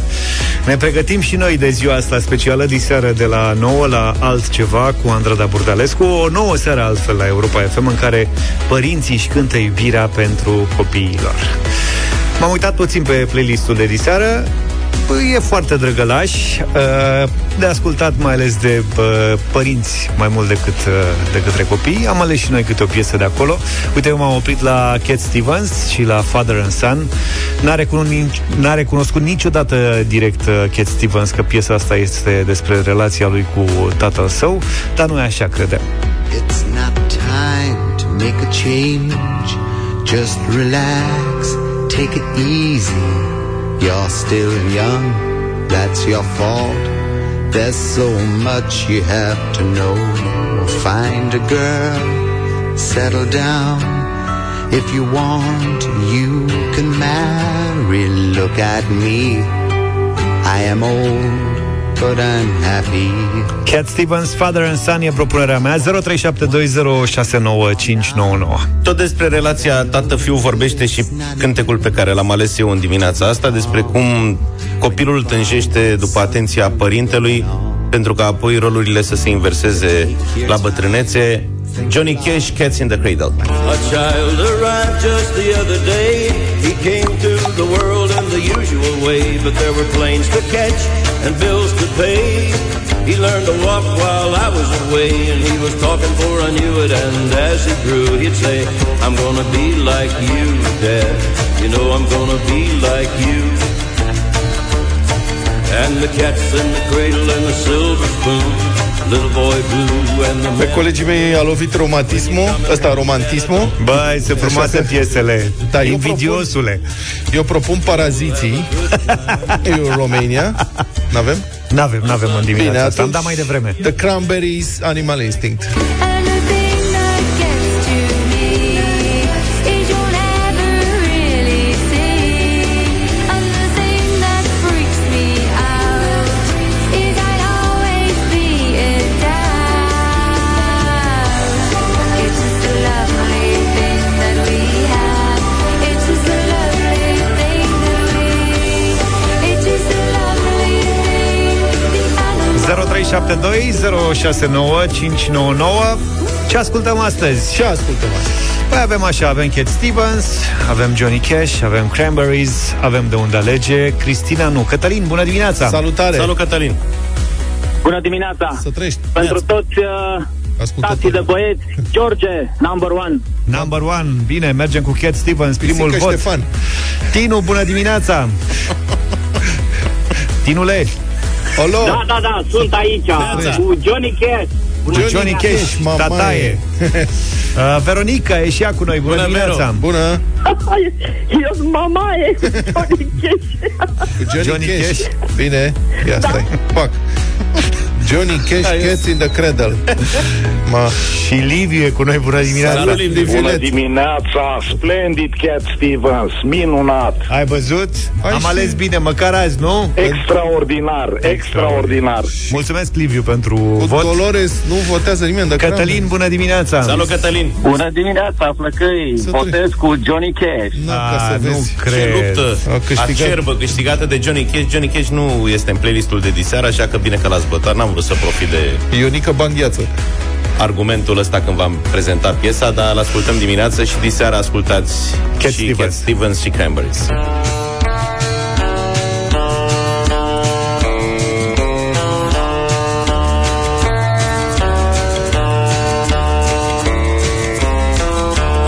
ne pregătim și noi de ziua asta specială Diseară de la 9 la altceva Cu Andrada Burdalescu. O nouă seară altfel la Europa FM În care părinții își cântă iubirea pentru copiilor. M-am uitat puțin pe playlistul de diseară Păi, E foarte drăgălaș uh, De ascultat mai ales de uh, părinți Mai mult decât uh, de către copii Am ales și noi câte o piesă de acolo Uite, eu m-am oprit la Cat Stevens Și la Father and Son N-a recunoscut, n-a recunoscut niciodată direct uh, Cat Stevens Că piesa asta este despre relația lui cu tatăl său Dar nu e așa, credeam It's not time to make a change. Just relax, take it easy. You're still young, that's your fault. There's so much you have to know. Find a girl, settle down. If you want, you can marry. Look at me. I am old, but I'm happy. Cat Stevens, Father and Son e propunerea mea 0372069599 Tot despre relația tată-fiu vorbește și cântecul pe care l-am ales eu în dimineața asta, despre cum copilul tânjește după atenția părintelui, pentru că apoi rolurile să se inverseze la bătrânețe. Johnny Cash, Cats in the Cradle. A child arrived just the other day. He came to the world in the usual way, but there were planes to catch and bills to pay. He learned to walk while I was away, and he was talking for I knew it. And as he grew, he'd say, I'm gonna be like you, Dad. You know I'm gonna be like you. And the cat's in the cradle and the silver spoon. Little boy blue and the Pe colegii mei a lovit romantismul, ăsta romantismul. Băi, se frumoase Așa. piesele. Da, eu Invidiosule. Eu propun paraziții. Eu Romania. N-avem? N-avem, n-avem în dimineața Bine, asta. Am atunci dat mai devreme. The Cranberries, Animal Instinct Ce ascultăm astăzi? Ce ascultăm astăzi? Păi avem așa, avem Cat Stevens, avem Johnny Cash, avem Cranberries, avem de unde alege, Cristina nu. Cătălin, bună dimineața! Salutare! Salut, Cătălin! Bună dimineața! Să trăiești! Pentru toți uh, tații de băieți, George, number one. Number one, bine, mergem cu Cat Stevens, primul Pisică vot. Ștefan. Tinu, bună dimineața! Tinule, Alo! Da, da, da, sunt aici cu Johnny Cash. Bună Johnny dimineața. Cash, mamaie. tataie. Uh, Veronica e și ea cu noi, bună, Bună, dimineața! Bună! Eu sunt mamaie cu Johnny Cash. Cu Johnny, Johnny Cash. Cash. Bine, ia stai. Pac. Johnny Cash, Cats in the Cradle. Ma. Și Liviu e cu noi, bună dimineața! Salut, Liviu. Bună dimineața, splendid Cat Stevens, minunat, Ai văzut? Ai Am și- ales bine, măcar azi, nu? extraordinar, extraordinar. Mulțumesc, Liviu, pentru Cu vot. Dolores nu votează nimeni de Cătălin, bună dimineața! Salut, Cătălin! Bună dimineața, flăcăi! Să Votez cu Johnny Cash. Nu, ca A, să nu vezi. Ce cred. luptă A câștigat. acerbă câștigată de Johnny Cash. Johnny Cash nu este în playlistul de diseară, așa că bine că l-ați bătat. N-am vrut să profit de Ionica Bangheață. argumentul ăsta când v-am prezentat piesa, dar l ascultăm dimineața și diseară ascultați Cat și Stevens. Cat Stevens și Cranberries.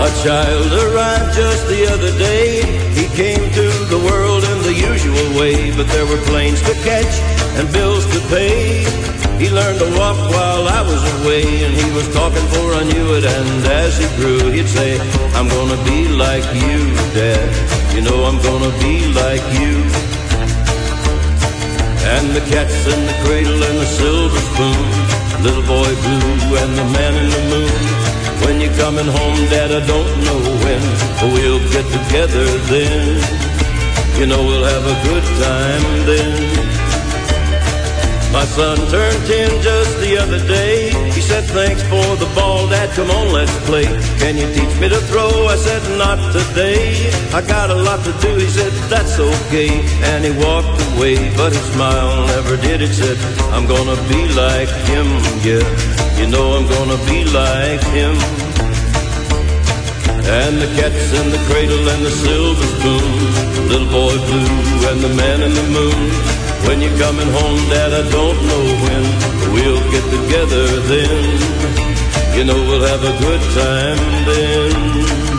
A child arrived just the other day. He came to the world in the usual way, but there were planes to catch and bills to pay. He learned to walk while I was away, and he was talking before I knew it. And as he grew, he'd say, I'm gonna be like you, Dad. You know I'm gonna be like you. And the cat's in the cradle and the silver spoon, little boy blue and the man in the moon. When you're coming home, Dad, I don't know when, we'll get together then. You know we'll have a good time then. Son turned ten just the other day. He said, thanks for the ball, Dad, come on, let's play. Can you teach me to throw? I said, not today. I got a lot to do. He said, that's okay. And he walked away, but his smile never did. It said, I'm gonna be like him, yeah. You know I'm gonna be like him. And the cat's in the cradle and the silver spoon, little boy blue and the man in the moon. When you're coming home, Dad, I don't know when. We'll get together then. You know we'll have a good time then.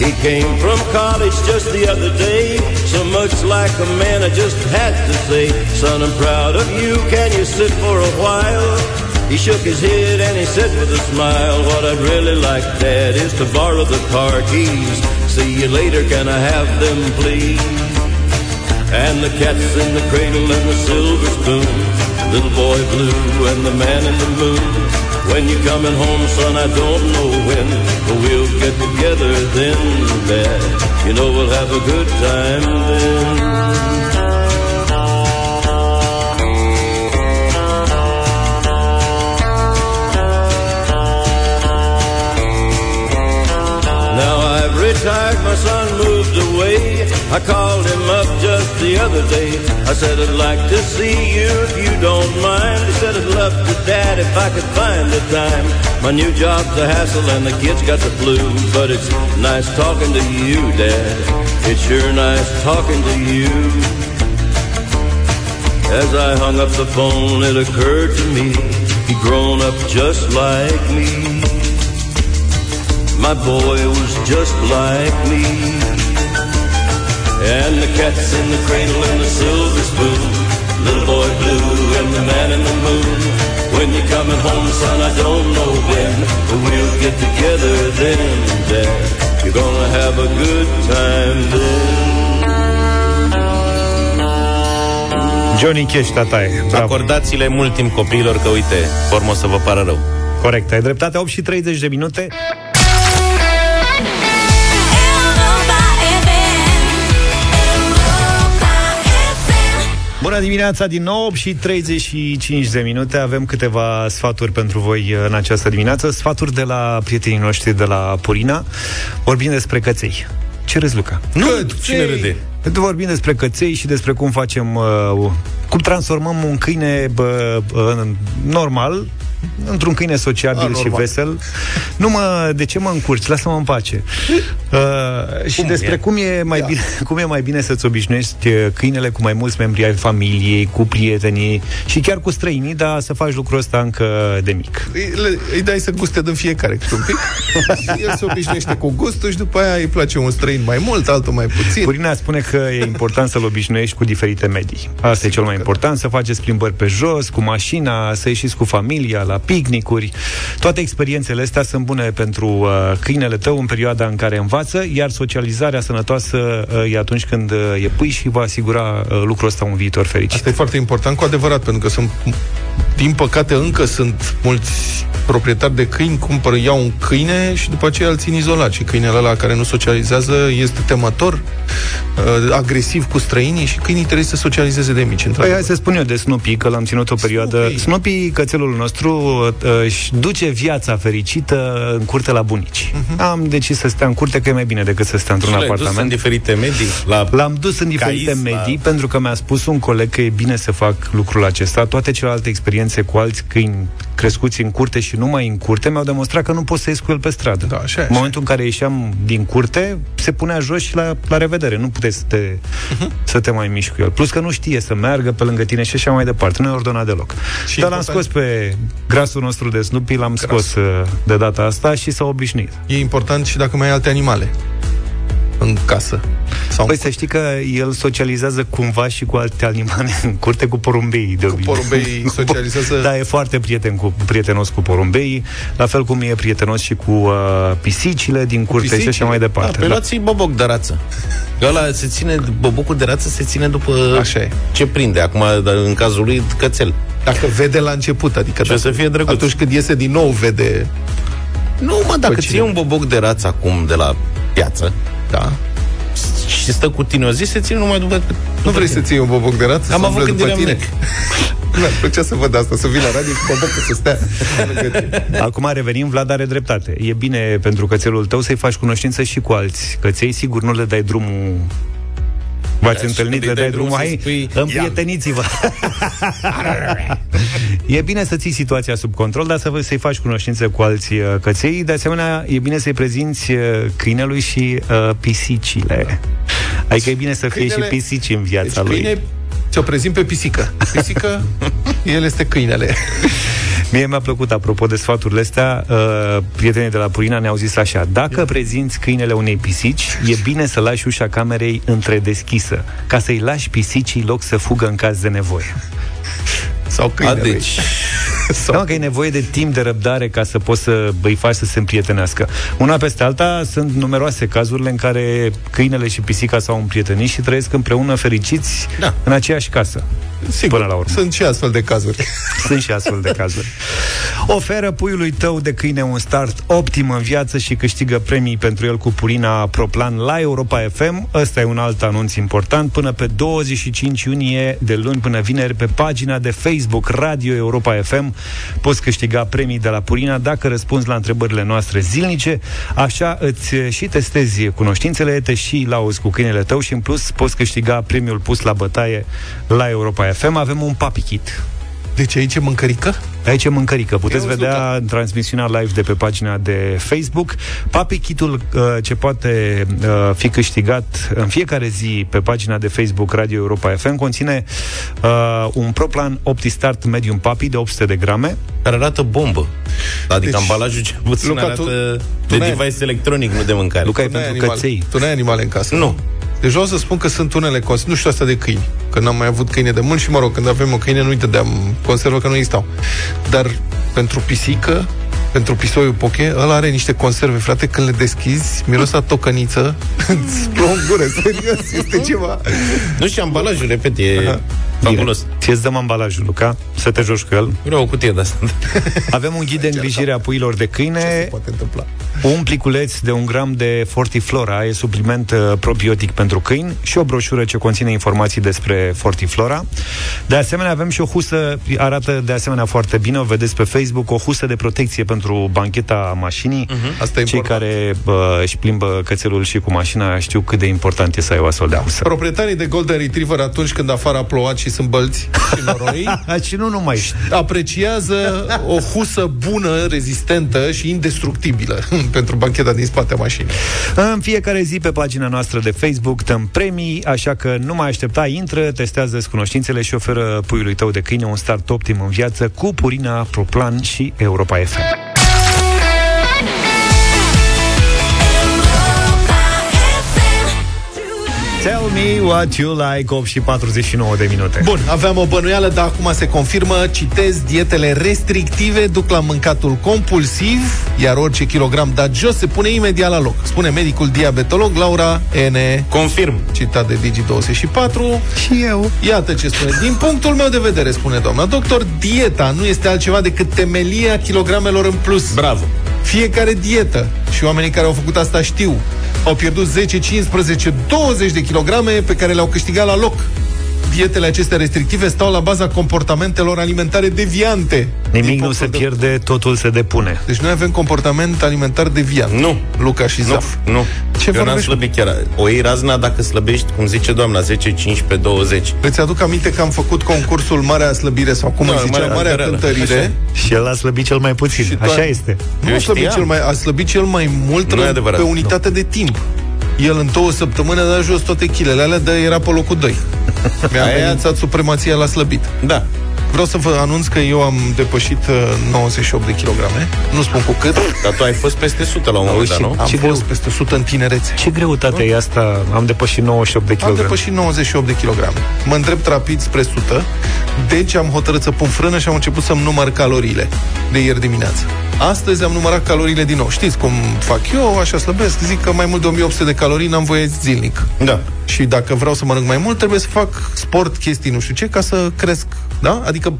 He came from college just the other day. So much like a man, I just had to say, Son, I'm proud of you. Can you sit for a while? He shook his head and he said with a smile, What I'd really like, Dad, is to borrow the car keys. See you later, can I have them, please? And the cat's in the cradle and the silver spoon. Little boy blue and the man in the moon. When you're coming home, son, I don't know when. But we'll get together then. You know we'll have a good time then. Now I've retired, my son moved. I called him up just the other day. I said, I'd like to see you if you don't mind. He said, I'd love to, Dad, if I could find the time. My new job's a hassle and the kids got the flu. But it's nice talking to you, Dad. It's sure nice talking to you. As I hung up the phone, it occurred to me he'd grown up just like me. My boy was just like me. And the cat's in the cradle and the silver spoon. Little boy blue and the man in the moon. When you're coming home, son, I don't know when. But we'll get together then, Dad. You're gonna have a good time then. Johnny Cash, tataie. Bravo. Acordați-le mult timp copiilor că, uite, formă să vă pară rău. Corect, ai dreptate, 8 și 30 de minute. Bună dimineața din nou, 8 și 35 de minute Avem câteva sfaturi pentru voi în această dimineață Sfaturi de la prietenii noștri de la Purina Vorbim despre căței Ce râzi, Luca? Nu, cine râde? Vorbim despre căței și despre cum facem uh, Cum transformăm un câine bă, uh, normal într-un câine sociabil A, și normal. vesel. Nu mă, de ce mă încurci? Lasă-mă în pace. Uh, și Cum despre e? cum e, mai bine, cum e mai bine să-ți obișnuiești uh, câinele cu mai mulți membri ai familiei, cu prietenii și chiar cu străinii, dar să faci lucrul ăsta încă de mic. Îi, le- îi dai să guste din fiecare câte un pic și el se obișnuiește cu gustul și după aia îi place un străin mai mult, altul mai puțin. Purina spune că e important să-l obișnuiești cu diferite medii. Asta e cel mai important, să faceți plimbări pe jos, cu mașina, să ieșiți cu familia, la picnicuri. Toate experiențele astea sunt bune pentru uh, câinele tău în perioada în care învață, iar socializarea sănătoasă uh, e atunci când uh, e pui și va asigura uh, lucrul ăsta un viitor fericit. Asta e foarte important, cu adevărat, pentru că sunt, din păcate, încă sunt mulți proprietari de câini, cumpără, iau un câine și după aceea îl țin izolat. Și câinele ăla care nu socializează este temător, uh, agresiv cu străinii și câinii trebuie să socializeze de mici. Păi într-adevăr. hai să spun eu de Snoopy, că l-am ținut o perioadă. Snoopy, Snoopy cățelul nostru, uh, își duce viața fericită în curte la bunici. Uh-huh. Am decis să stea în curte, că e mai bine decât să stea într-un Și l-ai dus apartament. în diferite medii? La... L-am dus în diferite Caiz, medii la- pentru că mi-a spus un coleg că e bine să fac lucrul acesta. Toate celelalte experiențe cu alți câini crescuți în curte și numai în curte mi-au demonstrat că nu poți să ies cu el pe stradă. Da, așa e, în momentul în care ieșeam din curte, se punea jos și la, la revedere. Nu puteți să te, Mhm. să te mai miști cu el. Plus că nu știe să meargă pe lângă tine și așa mai departe. Nu e ordonat deloc. Și Dar l-am important- scos pe grasul nostru de Snoopy, l-am scos uh, de data asta și s-a obișnuit. E important și dacă mai ai alte animale. în casă. Sau păi să știi că el socializează cumva și cu alte animale în curte cu porumbeii de obicei. porumbeii socializează? Da, e foarte prieten cu, prietenos cu porumbeii, la fel cum e prietenos și cu uh, pisicile din curte și așa mai departe. Da, pe luați boboc de rață. Ăla se ține, bobocul de rață se ține după Așa e. ce prinde. Acum, dar în cazul lui, cățel. Dacă vede la început, adică Și o dacă, să fie drăguț. atunci când iese din nou, vede... Nu, mă, dacă Pe ți cine? iei un boboc de rață acum de la piață Da. Și stă cu tine o zi, se ține numai după... Nu vrei să ții un boboc de rață? Am să avut umble când după eram tine? mic. Mi-ar plăcea să văd asta, să vin la radio și bobocul să stea lângă tine. Acum revenim, Vlad are dreptate. E bine pentru cățelul tău să-i faci cunoștință și cu alți căței. Sigur, nu le dai drumul V-ați Da, și întâlnit, când le îi dai dai drumul, drumul să hai, spui, împrieteniți-vă. e bine să ții situația sub control, dar să vă, să-i faci cunoștință cu alți uh, căței. De asemenea, e bine să-i prezinți uh, câinelui și uh, pisicile. Adică e bine să fie Câinele- și pisici în viața Deci lui. câine, ți-o prezint pe pisică. Pisică, el este câinele. Mie mi-a plăcut, apropo de sfaturile astea, uh, prietenii de la Purina ne-au zis așa, dacă prezinți câinele unei pisici, e bine să lași ușa camerei întredeschisă, ca să-i lași pisicii loc să fugă în caz de nevoie. Sau A, câinele. deci, Da, mă, că e nevoie de timp de răbdare ca să poți să îi faci să se împrietenească. Una peste alta sunt numeroase cazurile în care câinele și pisica s-au împrietenit și trăiesc împreună fericiți Da. în aceeași casă. Sigur, Până la urmă. sunt și astfel de cazuri. Sunt și astfel de cazuri. Oferă puiului tău de câine un start optim în viață și câștigă premii pentru el cu Purina Proplan la Europa FM. Ăsta e un alt anunț important. Până pe 25 iunie, de luni până vineri, pe pagina de Facebook Radio Europa FM, poți câștiga premii de la Purina dacă răspunzi la întrebările noastre zilnice. Așa îți și testezi cunoștințele, te și lauzi cu câinele tău și în plus poți câștiga premiul pus la bătaie la Europa FM. Avem un papi kit. Deci aici e mâncărică? Aici e mâncărică. Puteți Eu vedea în transmisiunea live de pe pagina de Facebook. Papi Kitul uh, ce poate uh, fi câștigat în fiecare zi pe pagina de Facebook Radio Europa FM conține uh, un ProPlan OptiStart Medium Papi de 800 de grame. care arată bombă. Adică Deci, deci, ambalajul cel puțin Luca, arată tu- de tu n-ai- device electronic, nu de mâncare. Luca e Tu n-ai pentru animale- căței. Tu n-ai animale în casă? Nu. Deci vreau să spun că sunt unele conserve, nu știu asta de câini, că n-am mai avut câine de mult și, mă rog, când avem o câine nu-i dădeam conservă că nu existau. Dar pentru pisică, pentru pisoiul poche, ăla are niște conserve, frate, când le deschizi, miros a tocăniță, îți plouă în gură, serios, este ceva. Nu știu, ambalajul, repet, e fabulos. Ție-ți dăm ambalajul, Luca, să te joci cu el. Vreau o cutie de asta. Avem un ghid de îngrijire a puilor de câine, Poate întâmpla. un pliculeț de un gram de Fortiflora, e supliment uh, probiotic pentru câini și o broșură ce conține informații despre Fortiflora. De asemenea, avem și o husă, arată de asemenea foarte bine, o vedeți pe Facebook, o husă de protecție pentru bancheta mașinii. Mhm. Asta e Cei important. care bă, își plimbă cățelul și cu mașina știu cât de important e să ai o astfel de husă. Proprietarii de Golden Retriever, atunci când afară a plouat și sunt bălți și noroi, și nu numai. apreciază o husă bună, rezistentă și indestructibilă pentru bancheta din spate a mașinii. În fiecare zi pe pagina noastră de Facebook dăm premii, așa că nu mai aștepta, intră, testează cunoștințele și oferă puiului tău de câine un start optim în viață cu Purina, Proplan și Europa FM. Me what you like 8 și 49 de minute. Bun, aveam o bănuială, dar acum se confirmă, citez, dietele restrictive duc la mâncatul compulsiv, iar orice kilogram dat jos se pune imediat la loc. Spune medicul diabetolog Laura N. Confirm. Citat de Digi24. Și eu. Iată ce spune. Din punctul meu de vedere, spune doamna doctor, dieta nu este altceva decât temelia kilogramelor în plus. Bravo. Fiecare dietă, și oamenii care au făcut asta știu, au pierdut 10, 15, 20 de kilograme pe care le-au câștigat la loc. Dietele acestea restrictive stau la baza comportamentelor alimentare deviante. Nimic Din nu punctul se de- pierde, totul se depune. Deci noi avem comportament alimentar deviant. Nu. Luca și Nu, Zaf. nu. Ce Eu n-am vorbești? slăbit chiar. O iei razna dacă slăbești, cum zice doamna, 10, 15, 20. Îți aduc aminte că am făcut concursul Marea Slăbire sau cum Da, îi zicea, Marea Marea Cântăreală. Cântărire. Și el a slăbit cel mai puțin. Și Așa toate- este. Nu Eu a slăbit, știam. cel mai, a slăbit cel mai mult Nu e rău adevărat. pe unitate de timp. El în două săptămâni a dat jos toate chilele alea, dar era pe locul 2. Mi-a Aia- amenințat supremația la slăbit. Da. Vreau să vă anunț că eu am depășit uh, 98 de kilograme. Nu spun cu cât. Dar tu ai fost peste 100 la un moment dat, nu? Am Ce fost greu. peste 100 în tinerețe. Ce greutate e asta? Am depășit 98 de Am kilograme. depășit 98 de kilograme. Mă îndrept rapid spre 100, deci am hotărât să pun frână și am început să-mi număr caloriile de ieri dimineață. Astăzi am numărat caloriile din nou. Știți cum fac eu, așa slăbesc, zic că mai mult de 1800 de calorii n-am voie zilnic. Da. Și dacă vreau să mănânc mai mult, trebuie să fac sport, chestii, nu știu ce, ca să cresc, da? Adică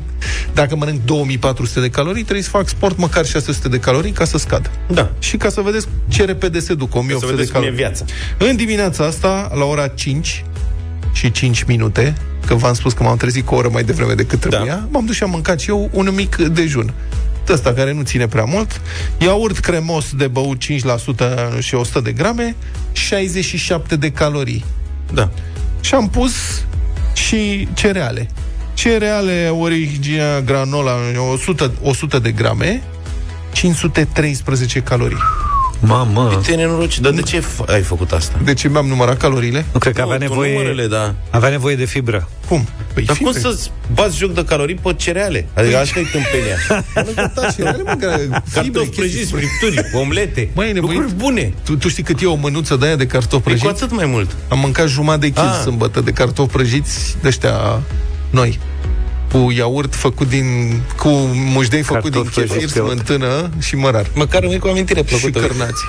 dacă mănânc 2400 de calorii, trebuie să fac sport măcar 600 de calorii ca să scad. Da. Și ca să vedeți ce repede se duc, 1800 de vedeți cum e calorii. viața. În dimineața asta, la ora 5 și 5 minute, că v-am spus că m-am trezit cu o oră mai devreme decât trebuia, da. m-am dus și am mâncat și eu un mic dejun. Ăsta care nu ține prea mult, iaurt cremos de băut 5% și 100 de grame, 67 de calorii. Da. Și am pus și cereale. Cereale Origina granola 100, 100 de grame, 513 calorii. Mamă. Te nenoroci, dar de ce f- ai făcut asta? De ce mi-am numărat caloriile? Nu cred că avea Nu, tu nevoie, numărele, da. avea nevoie de fibră. Cum? Păi Dar cum fibre. să-ți bați joc de calorii pe cereale? Adică asta e tâmpenia. Da, cereale, mă, care- fibre, Cartofi chestii prăjiți, spre- fripturi, omlete. Mai e nevoie- Lucruri bune. Tu, tu știi cât e o mânuță de aia de cartofi Păi cu prăjiți? atât mai mult. Am mâncat jumătate de kil Ah. sâmbătă de cartofi prăjiți de ăștia noi cu iaurt făcut din cu mușdei făcut din Cartofi chefir, prăjiți, iaurt. smântână și mărar. Măcar rămâi cu amintire Și plăcută. cărnați.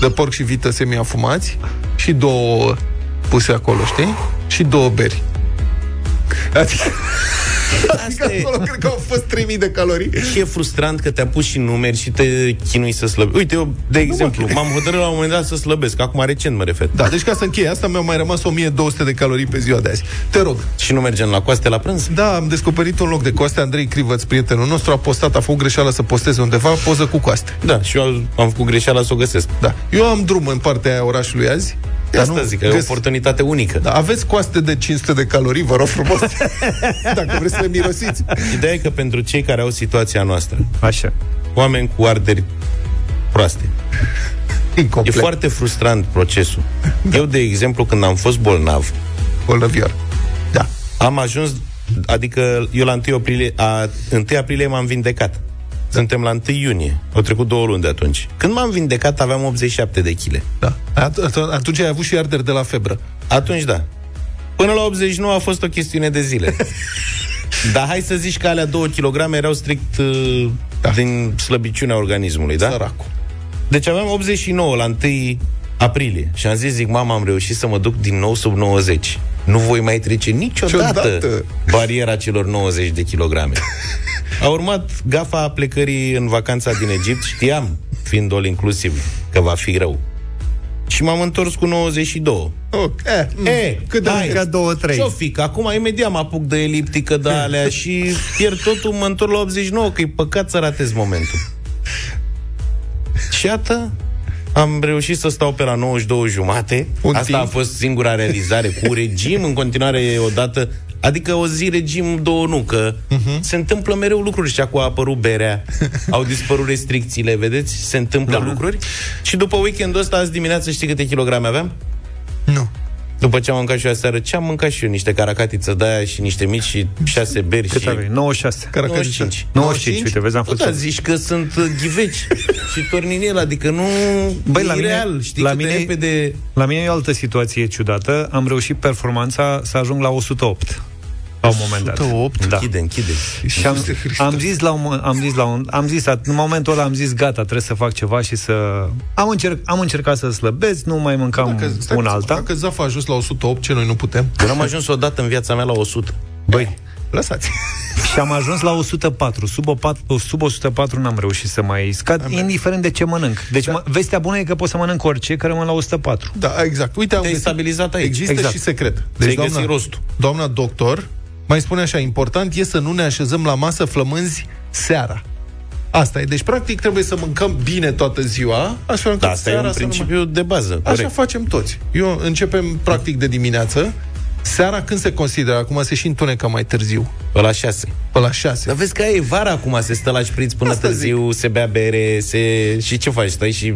De porc și vită semi-afumați și două puse acolo, știi? Și două beri. Adică, adică Asta e. acolo cred că au fost 3000 de calorii. Și e frustrant că te-a pus și numeri și te chinui să slăbești. Uite, eu, de exemplu, m-am hotărât la un moment dat să slăbesc. Acum, recent mă refer. Da, deci ca să închei asta, mi-au mai rămas 1200 de calorii pe ziua de azi. Te rog. Și nu mergem la coaste la prânz? Da, am descoperit un loc de coaste. Andrei Crivăț, prietenul nostru, a postat, a făcut greșeală să posteze undeva poză cu coaste. Da, și eu al- am făcut greșeala să o găsesc. Da. Eu am drum în partea aia orașului azi. De asta zic, că e o oportunitate unică. Da, aveți coaste de 500 de calorii, vă rog frumos, dacă vreți să le mirosiți. Ideea e că pentru cei care au situația noastră, Așa. oameni cu arderi proaste, Incomplet. e foarte frustrant procesul. Eu, de exemplu, când am fost bolnav, Bolnăvior. Da. am ajuns, adică eu la 1 aprilie, a, 1 aprilie m-am vindecat. Suntem la 1 iunie. Au trecut două luni de atunci. Când m-am vindecat, aveam 87 de kg. Da. At- at- Atunci ai avut și arderi de la febră. Atunci da. Până la 89 a fost o chestiune de zile. Dar hai să zici că alea 2 kg erau strict uh, da. din slăbiciunea organismului, da? Săracul. Deci aveam 89 la 1 aprilie și am zis, zic, mama, am reușit să mă duc din nou sub 90. Nu voi mai trece niciodată Niciodată. bariera celor 90 de kilograme. A urmat gafa plecării în vacanța din Egipt, știam, fiind all inclusiv, că va fi rău. Și m-am întors cu 92. Oh, eh, mm, E, cât de hai, mult? două, trei. Ce-o fi? Că acum imediat mă apuc de eliptică de alea și pierd totul, mă întorc la 89, că e păcat să ratez momentul. Și iată, am reușit să stau pe la 92 jumate. Un Asta timp. a fost singura realizare. Cu regim, în continuare, odată... Adică o zi regim, două nu, că uh-huh. se întâmplă mereu lucruri. Și acum a apărut berea, au dispărut restricțiile, vedeți? Se întâmplă da. lucruri. Și după weekendul ăsta, azi dimineață, știi câte kilograme aveam? Nu. După ce am mâncat și eu aseară, ce am mâncat și eu? Niște caracatiță de aia și niște mici și șase beri Cât și... aveai? 96. 95. 95, uite, vezi, am Nu, fost... dar zici că sunt uh, ghiveci și torninel, adică nu Băi, e la mine, real. Știi la cât mine, de repede... la mine e o altă situație ciudată. Am reușit performanța să ajung la 108 la un moment dat. 108? Da. Închide, închide. Și am, am zis la un, am zis la un, am zis, at- în momentul ăla am zis gata, trebuie să fac ceva și să am, încerc, am încercat să slăbesc, nu mai mâncam Dacă, stai una puțin, alta. Dacă Zaf a ajuns la 108, ce noi nu putem? Eu am ajuns odată în viața mea la 100. Băi, Lăsați. și am ajuns la 104. Sub, o pat, sub 104 n-am reușit să mai scad, indiferent de ce mănânc. Deci Da. mă, vestea bună e că pot să mănânc orice, că rămân la 104. Da, exact. Uite, am Te-ai găsit- stabilizat aici. Există Exact. și secret. Ți-ai găsit rostul. Doamna doctor mai spune așa, important e să nu ne așezăm la masă flămânzi seara. Asta e. Deci, practic, trebuie să mâncăm bine toată ziua, astfel încât Da, asta e seara un să nu principiu de bază. Așa Corect. facem toți. Eu începem, practic, de dimineață. Seara când se consideră? Acum se și întunecă mai târziu. Pe la 6. Pe la 6. Dar vezi că e vara acum, se stă la șpriț până Asta târziu, se bea bere, se... Și ce faci? Stai și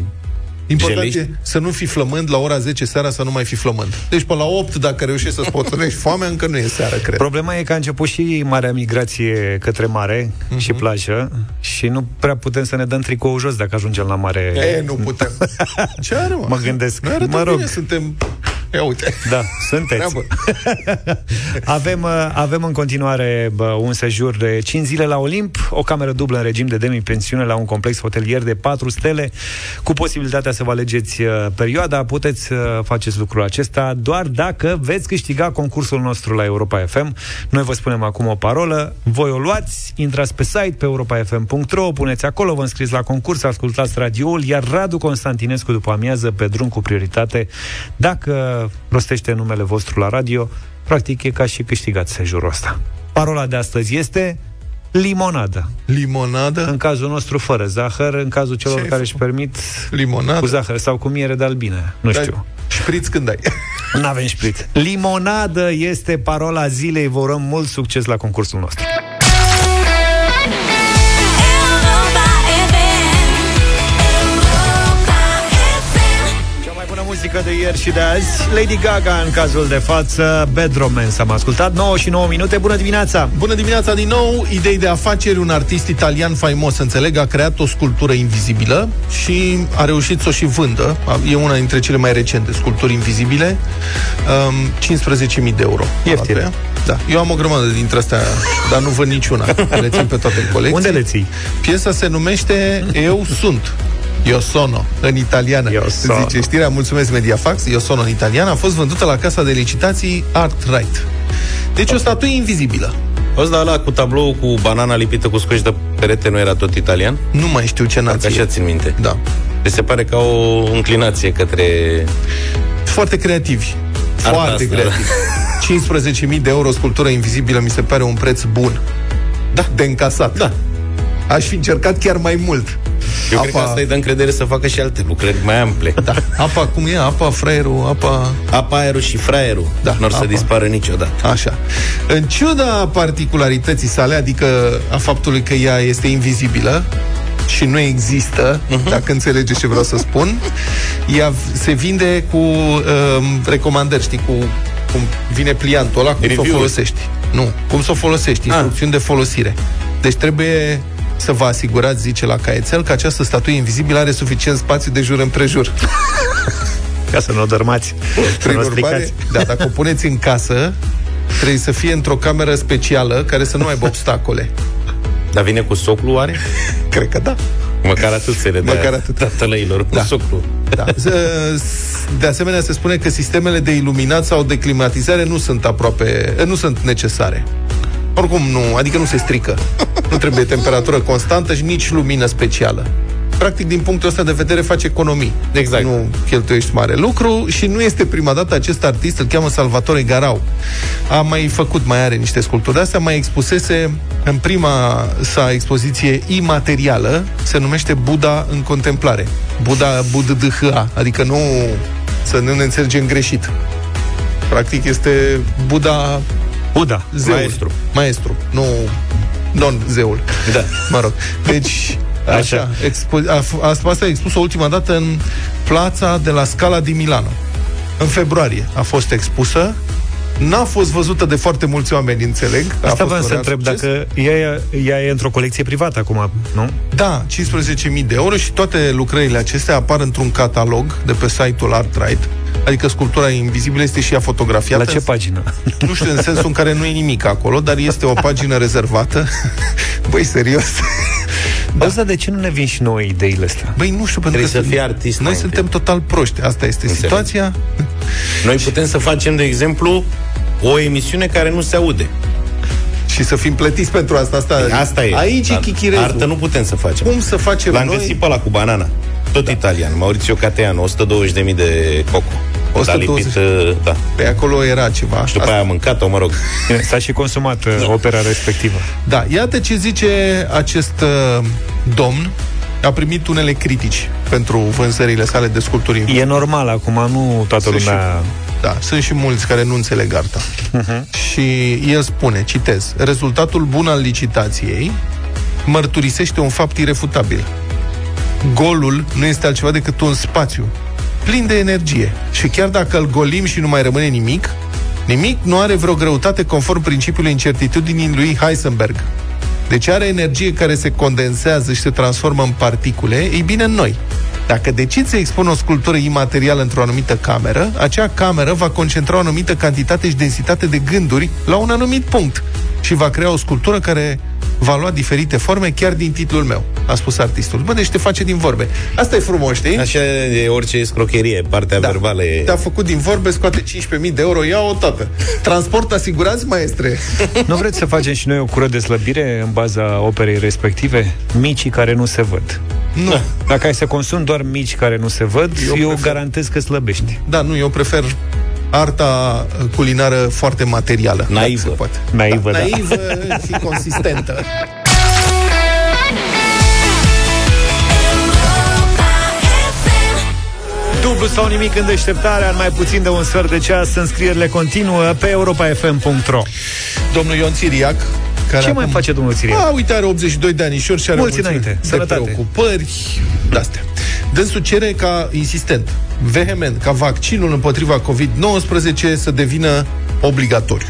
Important Jelești? e să nu fii flămând la ora 10 seara, să nu mai fii flămând. Deci până la 8, dacă reușești să-ți potonești foamea, încă nu e seară, cred. Problema e că a început și marea migrație către mare Mhm. și plajă și nu prea putem să ne dăm tricou jos dacă ajungem la mare. E, nu putem. Ce are, mă? Mă gândesc. Noi arătăm Mă rog. bine, suntem... Ia uite. Da, sunteți. Treabă. avem, uh, avem în continuare bă, un sejur de 5 zile la Olimp, o cameră dublă în regim de demi-pensiune la un complex hotelier de 4 stele, cu posibilitatea să vă alegeți uh, perioada. Puteți să faceți lucrul acesta doar dacă veți câștiga concursul nostru la Europa FM. Noi vă spunem acum o parolă, voi o luați, intrați pe site, pe europafm.ro, puneți acolo, vă înscriți la concurs, ascultați radioul, iar Radu Constantinescu după amiază pe drum cu prioritate, dacă rostește numele vostru la radio, practic e ca și câștigat sejurul ăsta. Parola de astăzi este limonadă. Limonadă? În cazul nostru fără zahăr, în cazul celor Ce-ai care își permit Limonadă? cu zahăr sau cu miere de albine. Nu Dai știu. Șpriț când ai. Nu avem șpriț. Limonadă este parola zilei. Vă urăm mult succes la concursul nostru. Muzică de ieri și de azi Lady Gaga în cazul de față Bad Romance am ascultat 9 și 9 minute, bună dimineața Bună dimineața din nou! Idei de afaceri, un artist italian faimos, înțeleg, a creat o sculptură invizibilă și a reușit să o și vândă. E una dintre cele mai recente sculpturi invizibile. Um, 15.000 de euro. Ieftin. Pe ea. Da. Eu am o grămadă dintre astea, dar nu văd niciuna. Le țin pe toate în colecție. Unde le ții? Piesa se numește Eu sunt. Io sono, în italiană. Io sono. Zice știrea, mulțumesc Mediafax, Io sono în italiană, a fost vândută la casa de licitații Art Right. Deci o statuie invizibilă. Ăsta da, ăla cu tablou cu banana lipită cu scoși de perete nu era tot italian? Nu mai știu ce Parcă nație. așa țin minte. Da. Mi se pare ca o înclinație către... Foarte creativi. Arta Foarte asta, creativi. 15.000 de euro sculptură invizibilă mi se pare un preț bun. Da. De încasat. Da. Aș fi încercat chiar mai mult. Eu cred că asta îi dă încredere să facă și alte lucrări mai ample. Da. Apa, cum e? Apa, fraierul, apa... Apa, aerul și fraierul Da, nu or să apa. dispară niciodată. Așa. În ciuda particularității sale, adică a faptului că ea este invizibilă și nu există, Mhm. dacă înțelegeți ce vreau să spun, ea v- se vinde cu um, recomandări, știi, cu cum vine pliantul ăla, cum să o Review-uri. folosești. Nu, cum să o folosești, instrucțiuni de folosire. Deci trebuie să vă asigurați, zice la caietel, că această statuie invizibilă are suficient spațiu de jur împrejur. Ca să nu o dărmați Să Prin nu o urmare, stricați da, dacă o puneți în casă, trebuie să fie într-o cameră specială care să nu aibă obstacole. Dar vine cu soclu, oare? Cred că da. Măcar atât se le dă Măcar atât. tatălăilor cu Da. soclu. da. Z- De asemenea, se spune că sistemele de iluminat sau de climatizare nu sunt aproape, nu sunt necesare. Oricum nu, adică nu se strică. Nu trebuie temperatură constantă și nici lumină specială. Practic, din punctul ăsta de vedere, face economii. Exact. Nu cheltuiești mare lucru și nu este prima dată acest artist, îl cheamă Salvatore Garau. A mai făcut, mai are niște sculpturi de astea, mai expusese în prima sa expoziție imaterială, se numește Buddha în contemplare. Buddha Buddha, adică nu să nu ne înțelegem greșit. Practic este Buddha Buddha, zeul. maestru. Maestru, nu non-zeul. Da. Mă rog. Deci, așa. Așa. Expo- a, f- asta, asta a expus-o ultima dată în plața de la Scala di Milano. În februarie a fost expusă. N-a fost văzută de foarte mulți oameni, înțeleg. A Asta fost vreau un să real întreb succes. Dacă ea, ea e într-o colecție privată acum, nu? Da, 15.000 de euro și toate lucrările acestea apar într-un catalog de pe site-ul ArtRight. Adică sculptura invizibilă este și ea fotografiată. La ce pagină? Nu știu în sensul în care nu e nimic acolo, dar este o pagină rezervată. Băi, serios. Da. Asta de ce nu ne vin și noi ideile astea? Băi, nu știu, pentru Trebuie că să sunt- fii artist Noi mai suntem întâi. total proști. Asta este Înțeleg. situația. Noi putem să facem, de exemplu, o emisiune care nu se aude. Și să fim plătiți pentru asta. Asta, Asta e. Aici e Dar chichirezul. Artă nu putem să facem. Cum să facem L-am noi? găsit pe ăla cu banana. Tot da. italian. Maurizio Cateano, 120.000 de coco. 120. Da, lipit, uh, da. Pe acolo era ceva. Și după aia am mâncat-o, mă rog. S-a și consumat uh, opera respectivă. Da, iată ce zice acest uh, domn. A primit unele critici pentru vânzările sale de sculpturi. E normal acum, nu toată Sunt lumea... Da, sunt și mulți care nu înțeleg arta. Uh-huh. Și el spune, citez, rezultatul bun al licitației mărturisește un fapt irefutabil. Golul nu este altceva decât un spațiu plin de energie. Și chiar dacă îl golim și nu mai rămâne nimic, nimic nu are vreo greutate conform principiului incertitudinii lui Heisenberg. Deci are energie care se condensează și se transformă în particule, ei bine, în noi. Dacă decid să expun o sculptură imaterială într-o anumită cameră, acea cameră va concentra o anumită cantitate și densitate de gânduri la un anumit punct și va crea o sculptură care va lua diferite forme chiar din titlul meu, a spus artistul. Bă, deci te face din vorbe. Asta e frumos, știi? Așa e orice scrocherie, partea da. verbală e... Te-a făcut din vorbe, scoate 15.000 de euro, ia-o toată. Transport asigurați, maestre. Nu vreți să facem și noi o cură de slăbire în baza operei respective? Micii care nu se văd. Nu. Dacă ai să consumi doar mici care nu se văd, eu, eu prefer... garantez că slăbești. Da, nu, eu prefer arta culinară foarte materială. Naivă. Poate. Naivă, da. Naivă și consistentă. Dublu sau nimic în deșteptarea, în mai puțin de un sfert de ceas, înscrierile continuă pe europafm.ro Domnul Ion Țiriac, care Ce acum... mai face domnul Țiriac? A, uite, are 82 de anișori și are Mulți o mulțime înainte. de Sănătate. preocupări de-astea. Dânsul cere ca, insistent, vehement, ca vaccinul împotriva COVID-19 să devină obligatoriu.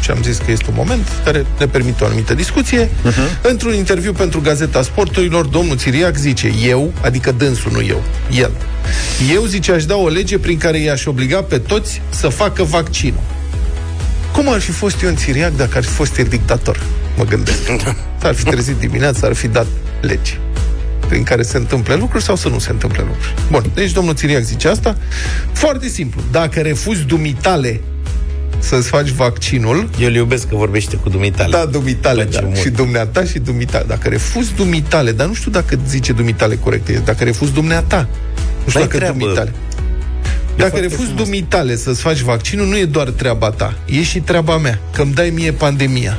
Și am zis că este un moment care ne permite o anumită discuție. Uh-huh. Într-un interviu pentru Gazeta Sporturilor, domnul Țiriac zice, eu, adică dânsul, nu eu, el. Eu, zice, aș da o lege prin care i-aș obliga pe toți să facă vaccinul. Cum ar fi fost Ion Țiriac dacă ar fi fost el dictator? Mă gândesc. S-ar fi trezit dimineața, ar fi dat legi prin care se întâmple lucruri sau să nu se întâmple lucruri. Bun, deci domnul Țiriac zice asta. Foarte simplu. Dacă refuzi dumitale să-ți faci vaccinul... Eu îl iubesc că vorbește cu dumitale. Da, dumitale, Place da. mult. Și dumneata și dumitale. Dacă refuzi dumitale, dar nu știu dacă zice dumitale corect, e dacă refuzi dumneata. Nu știu N-ai dacă treabă. dumitale. Dacă refuzi dumitale să-ți faci vaccinul, nu e doar treaba ta, e și treaba mea, că îmi dai mie pandemia.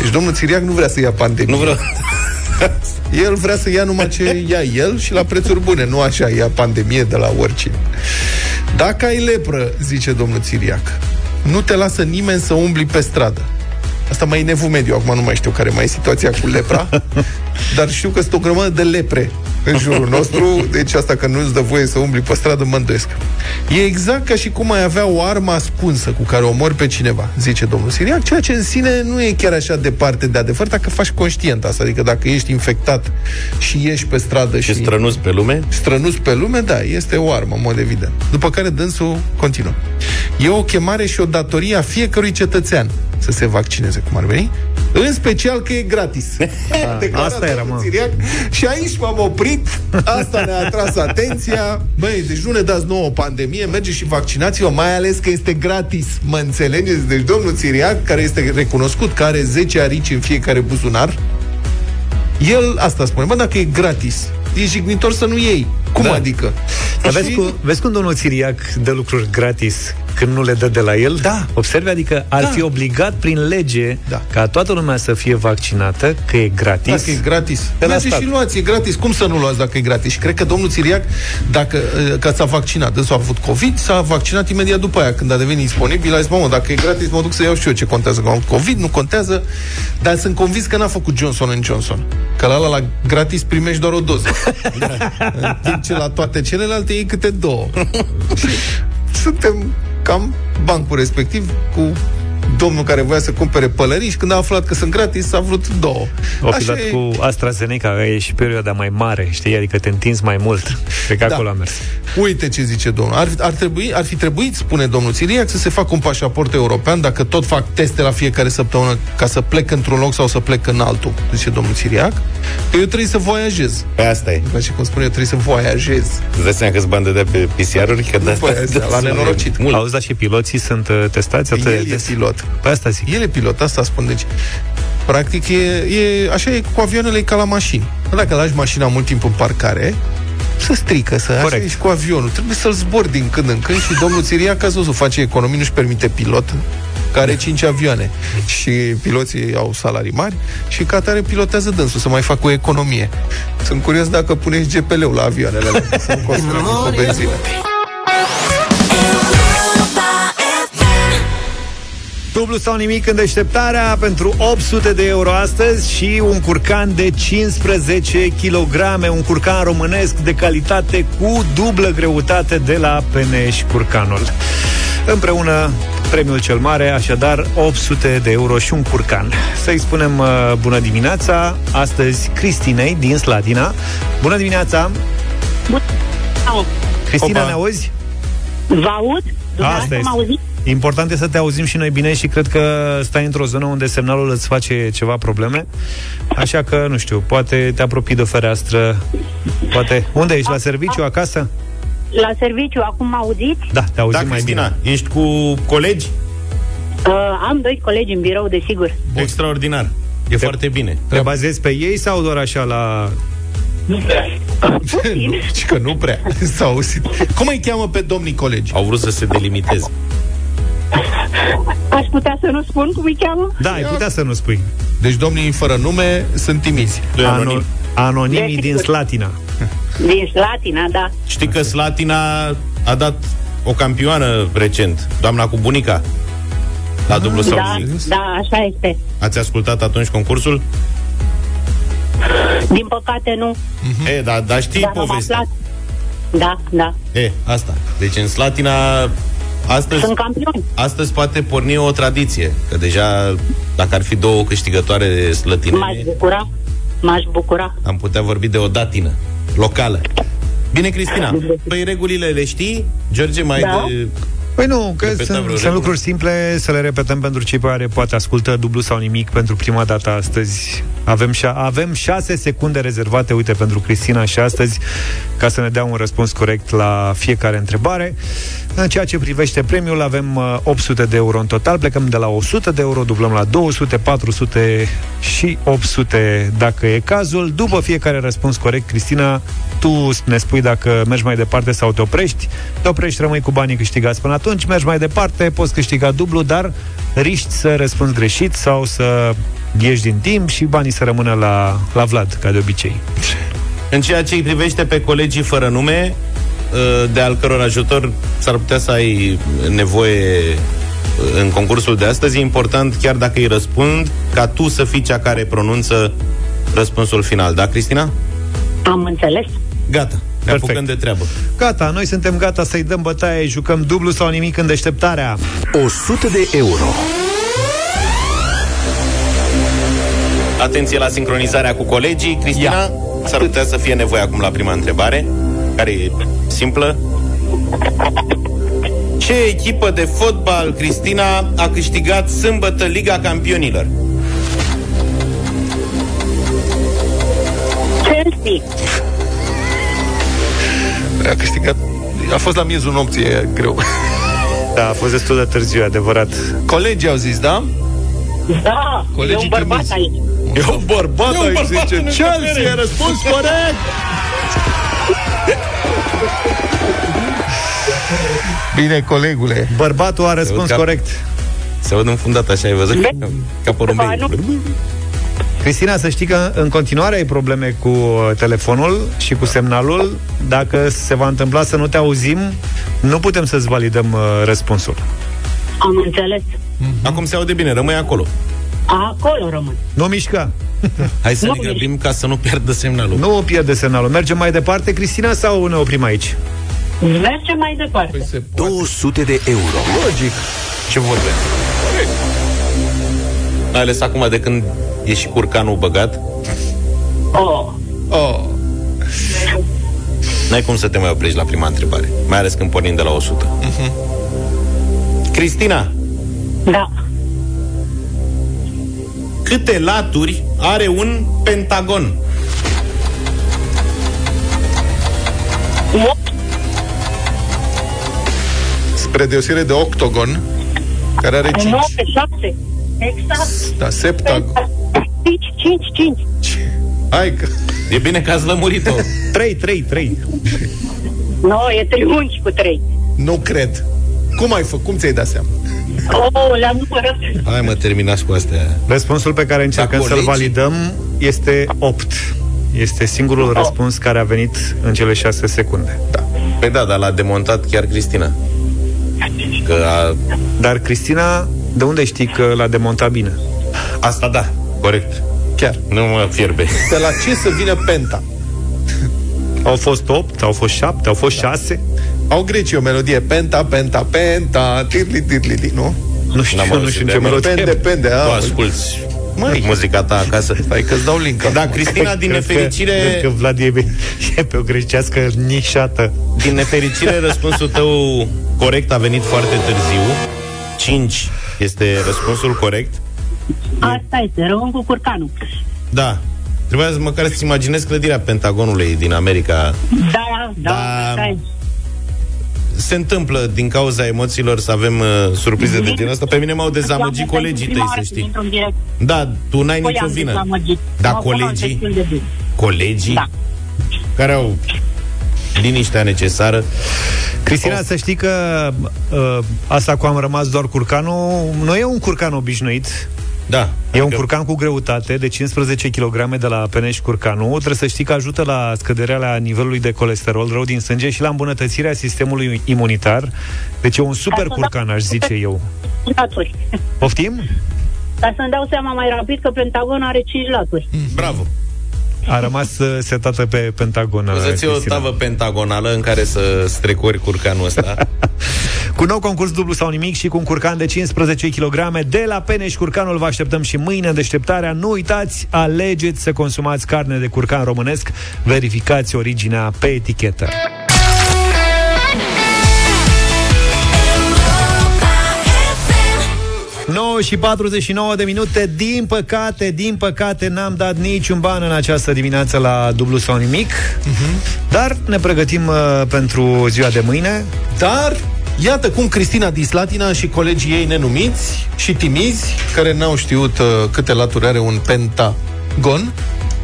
Deci domnul Țiriac nu vrea să ia pandemia. Nu vreau. El vrea să ia numai ce ia el și la prețuri bune, nu așa ia pandemie de la oricine. Dacă ai lepră, zice domnul Țiriac, nu te lasă nimeni să umbli pe stradă. Asta mai e nevul mediu, acum nu mai știu care mai e situația cu lepra, dar știu că sunt o grămadă de lepre în jurul nostru, deci asta că nu-ți dă voie să umbli pe stradă, mă îndoiesc. E exact ca și cum ai avea o armă ascunsă cu care omori pe cineva, zice domnul Siriac, ceea ce în sine nu e chiar așa departe de adevăr dacă faci conștient asta, adică dacă ești infectat și ieși pe stradă și... Și strănuți pe lume? Strănuți pe lume, da, este o armă, în mod evident. După care dânsul continuă. E o chemare și o datorie a fiecărui cetățean să se vaccineze, cum ar veni, în special că e gratis. Declarat asta era, domnul mă. Țiriac. Și aici m-am oprit, asta ne-a atras atenția. Băi, deci nu ne dați nouă o pandemie, mergeți și vaccinați-vă, mai ales că este gratis. Mă înțelegeți? Deci domnul Țiriac, care este recunoscut, că are 10 arici în fiecare buzunar, el asta spune, bă, dacă e gratis, e jignitor să nu iei. Cum Da. adică? Dar vezi, Și- cum, vezi cum domnul Țiriac dă lucruri gratis când nu le dă de la el? Da. Observi, adică ar Da. fi obligat prin lege Da. ca toată lumea să fie vaccinată, că e gratis. Dacă e gratis. De la Mergeți stat. și luați, e gratis. Cum să nu luați dacă e gratis? Și cred că domnul Țiriac, dacă uh, că s-a vaccinat, dânsul a avut COVID, s-a vaccinat imediat după aia, când a devenit disponibil, a zis, mamă, dacă e gratis, mă duc să iau și eu ce contează, că am COVID, nu contează, dar sunt convins că n-a făcut Johnson în Johnson. Că la, la, la gratis primești doar o doză. în timp ce la toate celelalte iei câte două. și suntem cam bancul respectiv cu domnul care voia să cumpere pălării și când a aflat că sunt gratis, a vrut două. O fi Așa dat e. cu AstraZeneca, e și perioada mai mare, știi? Adică te întinzi mai mult. Cred că Da. acolo a mers. Uite ce zice domnul. Ar, ar, trebui, ar fi trebuit, spune domnul Țiriac, să se facă un pașaport european dacă tot fac teste la fiecare săptămână ca să plec într-un loc sau să plec în altul, zice domnul Țiriac, că eu trebuie să voiajez. Pe asta e. Îmi place cum spune, eu trebuie să voiajez. Îți dai seama câți bani de pe PCR-uri? Că de Păi, asta, la nenorocit. Mult. Auzi, dar și piloții sunt uh, testați atât de El e des? Pilot. Pe asta zic. El e pilot, asta spun. Deci, practic, e, e, așa e cu avioanele e ca la mașini. Dacă lași mașina mult timp în parcare, să strică, să Corect. așa e și cu avionul. Trebuie să-l zbori din când în când și domnul Țiriac, ați văzut, face economii, nu-și permite pilot care are 5 avioane și piloții au salarii mari și ca atare pilotează dânsul să mai facă o economie. Sunt curios dacă puneți GPL-ul la avioanele alea, să nu costă mai mult pe benzină. Dublu sau nimic în deșteptarea pentru 800 de euro astăzi și un curcan de 15 kg, un curcan românesc de calitate cu dublă greutate de la Peneș Curcanul. Împreună premiul cel mare, așadar 800 de euro și un curcan. Să-i spunem uh, bună dimineața, astăzi Cristinei din Slatina. Bună dimineața! Cristina, Opa. ne auzi? Vă aud? Asta Dumneavoastră este. mă auziți? Important este să te auzim și noi bine și cred că stai într-o zonă unde semnalul îți face ceva probleme. Așa că, nu știu, poate te apropii de o fereastră. Poate. Unde ești? La serviciu, acasă? La serviciu, acum mă auziți? Da, te auzim Da, mai Cristina, bine. ești cu colegi? Uh, am doi colegi în birou, desigur. Extraordinar. E foarte bine. Te bazezi pe ei sau doar așa la... Și că nu prea s-a auzit. Cum îi cheamă pe domnii colegi? Au vrut să se delimiteze. Aș putea să nu spun cum îi cheamă? Da, ai putea să nu spui. Deci domnii fără nume sunt timizi. Ano- anonimii din Desigur. Slatina. Din Slatina, da. Știi că Slatina a dat o campioană recent, doamna cu bunica, la dublu sau Da, nimic. da, așa este. Ați ascultat atunci concursul? Din păcate nu. E, da, dar știi Dar am povestea. aflat. Da, da. E, asta. Deci în Slatina astăzi, Sunt campioni. astăzi poate porni o tradiție. Că deja, dacă ar fi două câștigătoare M-aș slătinene, bucura. M-aș bucura. am putea vorbi de o datină locală. Bine, Cristina. Păi regulile le știi? George, mai Da. de... Păi nu, că Repetăm sunt, vreo sunt regulă? lucruri simple, să le repetăm pentru cei care poate ascultă dublu sau nimic pentru prima dată astăzi. Avem, șa- avem șase secunde rezervate, uite, pentru Cristina și astăzi, ca să ne dea un răspuns corect la fiecare întrebare. În ceea ce privește premiul, avem uh, 800 de euro în total, plecăm de la 100 de euro, dublăm la 200, 400 și 800 dacă e cazul. După fiecare răspuns corect, Cristina, tu ne spui dacă mergi mai departe sau te oprești. Te oprești, rămâi cu banii câștigați până atunci, mergi mai departe, poți câștiga dublu, dar riști să răspunzi greșit sau să ieși din timp și banii să rămână la, la Vlad, ca de obicei. În ceea ce îi privește pe colegii fără nume, uh, de al căror ajutor s-ar putea să ai nevoie uh, în concursul de astăzi, e important, chiar dacă îi răspund, ca tu să fii cea care pronunță răspunsul final. Da, Cristina? Am înțeles. Gata. Ne Perfect. apucăm de treabă. Gata, noi suntem gata să-i dăm bătaie, jucăm dublu sau nimic în deșteptarea. 100 de euro. Atenție la sincronizarea cu colegii. Cristina, s-ar putea să fie nevoie acum la prima întrebare, care e simplă. Ce echipă de fotbal, Cristina, a câștigat sâmbătă Liga Campionilor? Chelsea. A câștigat a fost la miezul nopții, e greu. Da, a fost destul de târziu, adevărat. Colegii au zis, da? Da, Colegii e un bărbat chimici. aici. E un bărbat, E un aici, bărbat zice în Chelsea, încăpere. e răspuns corect! Bine, colegule. Bărbatul a răspuns Ca- corect. Se aud înfundat așa, ai văzut? Ca porumbei. Cristina, să știi că în continuare ai probleme cu uh, telefonul și cu semnalul. Dacă se va întâmpla să nu te auzim, nu putem să-ți validăm uh, răspunsul. Am înțeles. Acum se aude bine, rămâi acolo. Acolo rămân. Nu mișca. Hai să Nu, ne grăbim ca să nu pierdă semnalul. Nu pierde semnalul. Mergem mai departe, Cristina, sau ne oprim aici? Mergem mai departe. Păi 200 de euro. Logic. Ce vorbe? Mai ales acum de când e și curcanul băgat, Oh. Oh. n-ai cum să te mai oprești la prima întrebare. Mai ales când pornim de la 100. Cristina, Da. Câte laturi are un pentagon? Opt. Spre deosebire de octogon, care are 5. 9, 7. Exact. Da, septagon. 5, 5, 5. Hai că... E bine că ați lămurit-o. 3, 3, 3. Nu, e triunghi cu 3. Nu cred. Cum ai făcut? Cum ți-ai dat seama? Oh, le-am numărat. Hai mă, terminați cu astea. Răspunsul pe care încercăm Dacă să-l colegi- validăm este 8. Este singurul răspuns care a venit în cele 6 secunde. Da. Păi da, dar l-a demontat chiar Cristina. Că a... Dar Cristina De unde știi că l-a demontat bine? Asta da, corect. Chiar. Nu mă fierbe. De la ce să vină penta? Au fost 8, au fost 7, au fost 6. Au grecii o melodie Penta, penta, penta Tirli, tirli, nu? Nu știu, N-am nu auzit știu de ce melodie. melodie. Pende, pende Tu a, asculti Măi. muzica ta acasă. Stai că-ți dau link Da, acum. Cristina, din Cred că- nefericire... Cred că Vlad e, e pe o grecească nișată. Din nefericire, răspunsul tău corect a venit foarte târziu. 5 este răspunsul corect. Asta este, rămân cu curcanul. Da. Trebuia să măcar să-ți imaginezi clădirea Pentagonului din America. Da, da, Da. da. da. Se întâmplă din cauza emoțiilor să avem uh, surprize de genul ăsta. Pe mine m-au dezamăgit colegii tăi, să știi. Într-un direct. Da, tu n-ai Păi nicio am vină. dezamăgit. Da, M-au cunoscut colegii, destul de bine. colegii Da. care au liniștea necesară. Cristina, să știi că uh, asta cu am rămas doar curcanul, nu e un curcan obișnuit, Da. E un curcan cu greutate de 15 kg de la Peneș Curcanul. Trebuie să știi că ajută la scăderea la nivelului de colesterol rău din sânge și la îmbunătățirea sistemului imunitar. Deci e un super curcan, aș zice eu. Laturi. Poftim? Ca să-mi dau seama mai rapid că Pentagon are 5 laturi. Bravo. A rămas uh, setată pe Pentagon. uh, Să-ți o Cristina. tavă pentagonală în care să strecori curcanul ăsta. Cu nou concurs dublu sau nimic și cu un curcan de 15 kg de la Peneș Curcanul vă așteptăm și mâine în deșteptarea. Nu uitați, alegeți să consumați carne de curcan românesc, verificați originea pe etichetă. ...9 și 49 de minute. Din păcate, din păcate N-am dat niciun ban în această dimineață La dublu sau nimic. Dar ne pregătim uh, pentru ziua de mâine. Dar Iată cum Cristina Dislatina și colegii ei nenumiți și timizi, care n-au știut uh, câte laturi are un pentagon,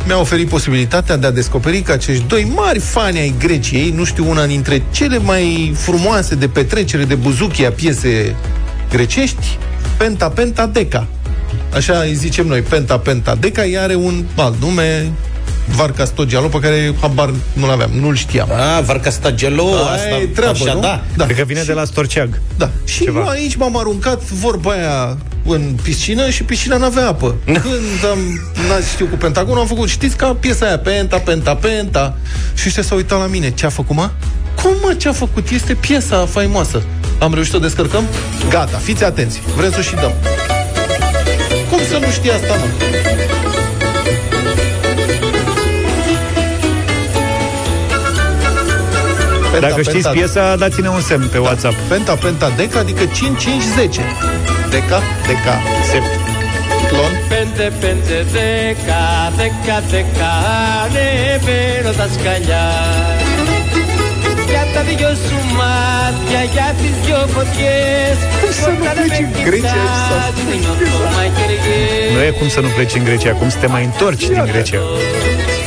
mi-a oferit posibilitatea de a descoperi că acești doi mari fani ai Greciei, nu știu, una dintre cele mai frumoase de petrecere de buzuchi a piese grecești, Penta Penta Deca. Așa îi zicem noi, Penta Penta Deca, ea are un alt nume, Varca Stogialo, pe care habar nu-l aveam, nu-l știam. Ah, Varca Stagelo, Aia asta, e treabă, așa, nu? da. da. Cred că vine de la Storceag Da. Și Ceva. eu aici m-am aruncat vorba aia în piscină și piscina n-avea apă. Când am, n știu, cu Pentagon, am făcut, știți, ca piesa aia, Penta, Penta, Penta. Și ăștia s-au uitat la mine. Ce a făcut, mă? Cum, mă, ce a făcut? Este piesa faimoasă. Am reușit să o descărcăm? Gata, fiți atenți. Vrem să o și dăm. Cum să nu știi asta, mă? Penta, Dacă știți penta, piesa, dați-ne un semn pe WhatsApp Penta, penta, deca, adică 5, 5, 10. Deca, deca, sept. Clon. Πέντε, πέντε, δέκα, δέκα, δέκα, ανεβαίνω τα σκαλιά. Για τα δυο σου μάτια, για τις δυο φωτιές, όταν με κοιτάς, νιώθω μαγειριές. Nu e cum să nu pleci în Grecia, cum să te mai întorci din Grecia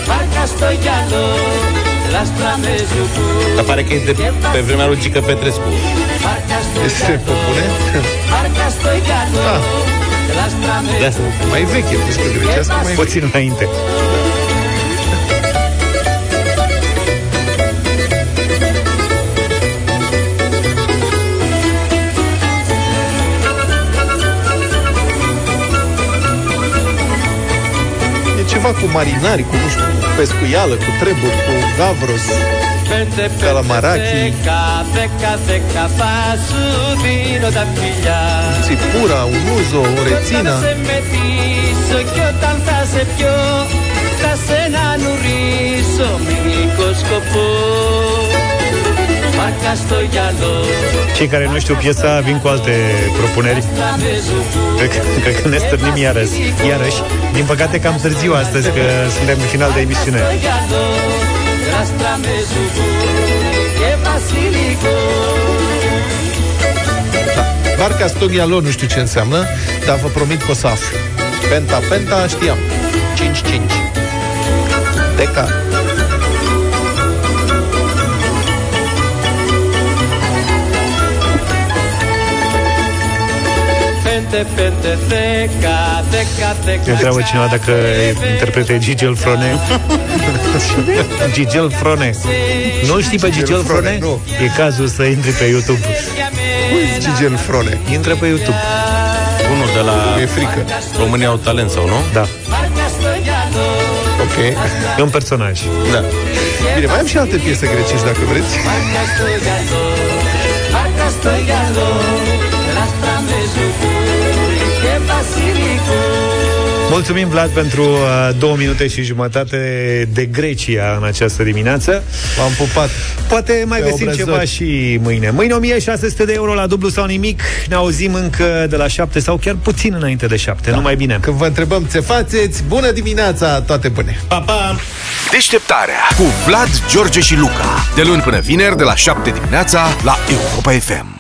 Βάρκα στο γυαλό, λάστρα με ζουμπού. dar pare că e de pe vremea lui Gică Petrescu. Este pe bune? Da. Mai vechi, e muzică grecească, mai vechi. Puțin înainte. ceva cu marinari, cu nu știu pescuială, cu treburi, cu gavros. Πέντε, Καλαμαράκι. δέκα, δέκα, δέκα, θα σου δίνω τα φιλιά. Țipura, un uzo, o Όταν rețină. σε μετήσω και όταν θα σε πιω, θα σε να νουρίσω μυϊκό σκοπό. cei care nu știu piesa vin cu alte propuneri Cred, că ne stârnim iarăși, iarăși Din păcate cam târziu astăzi Că suntem în final de emisiune Barca Stogialo nu știu ce înseamnă, dar vă promit că o să aflu. Penta, penta, știam. 5-5. Deca, fete, fete, teca, teca, Întreabă cineva dacă interprete Gigel Frone Gigel Frone Nu știi pe Gigel, Gigel Frone? Nu. E cazul să intri pe YouTube. Gigel Frone Intră pe YouTube. Unul de la e frică. România au talent sau nu? Da. Ok. E un personaj. Da. Bine, mai am și alte piese grecești dacă vreți. Mulțumim, Vlad, pentru uh, două minute și jumătate de Grecia în această dimineață. M-am pupat. Poate mai Pe găsim obrazări. ceva și mâine. Mâine 1600 de euro la dublu sau nimic. Ne auzim încă de la 7 sau chiar puțin înainte de 7. Da. Numai bine. Când vă întrebăm ce faceți, bună dimineața, toate bune! Pa, pa! Deșteptarea cu Vlad, George și Luca. De luni până vineri, de la 7 dimineața, la Europa FM.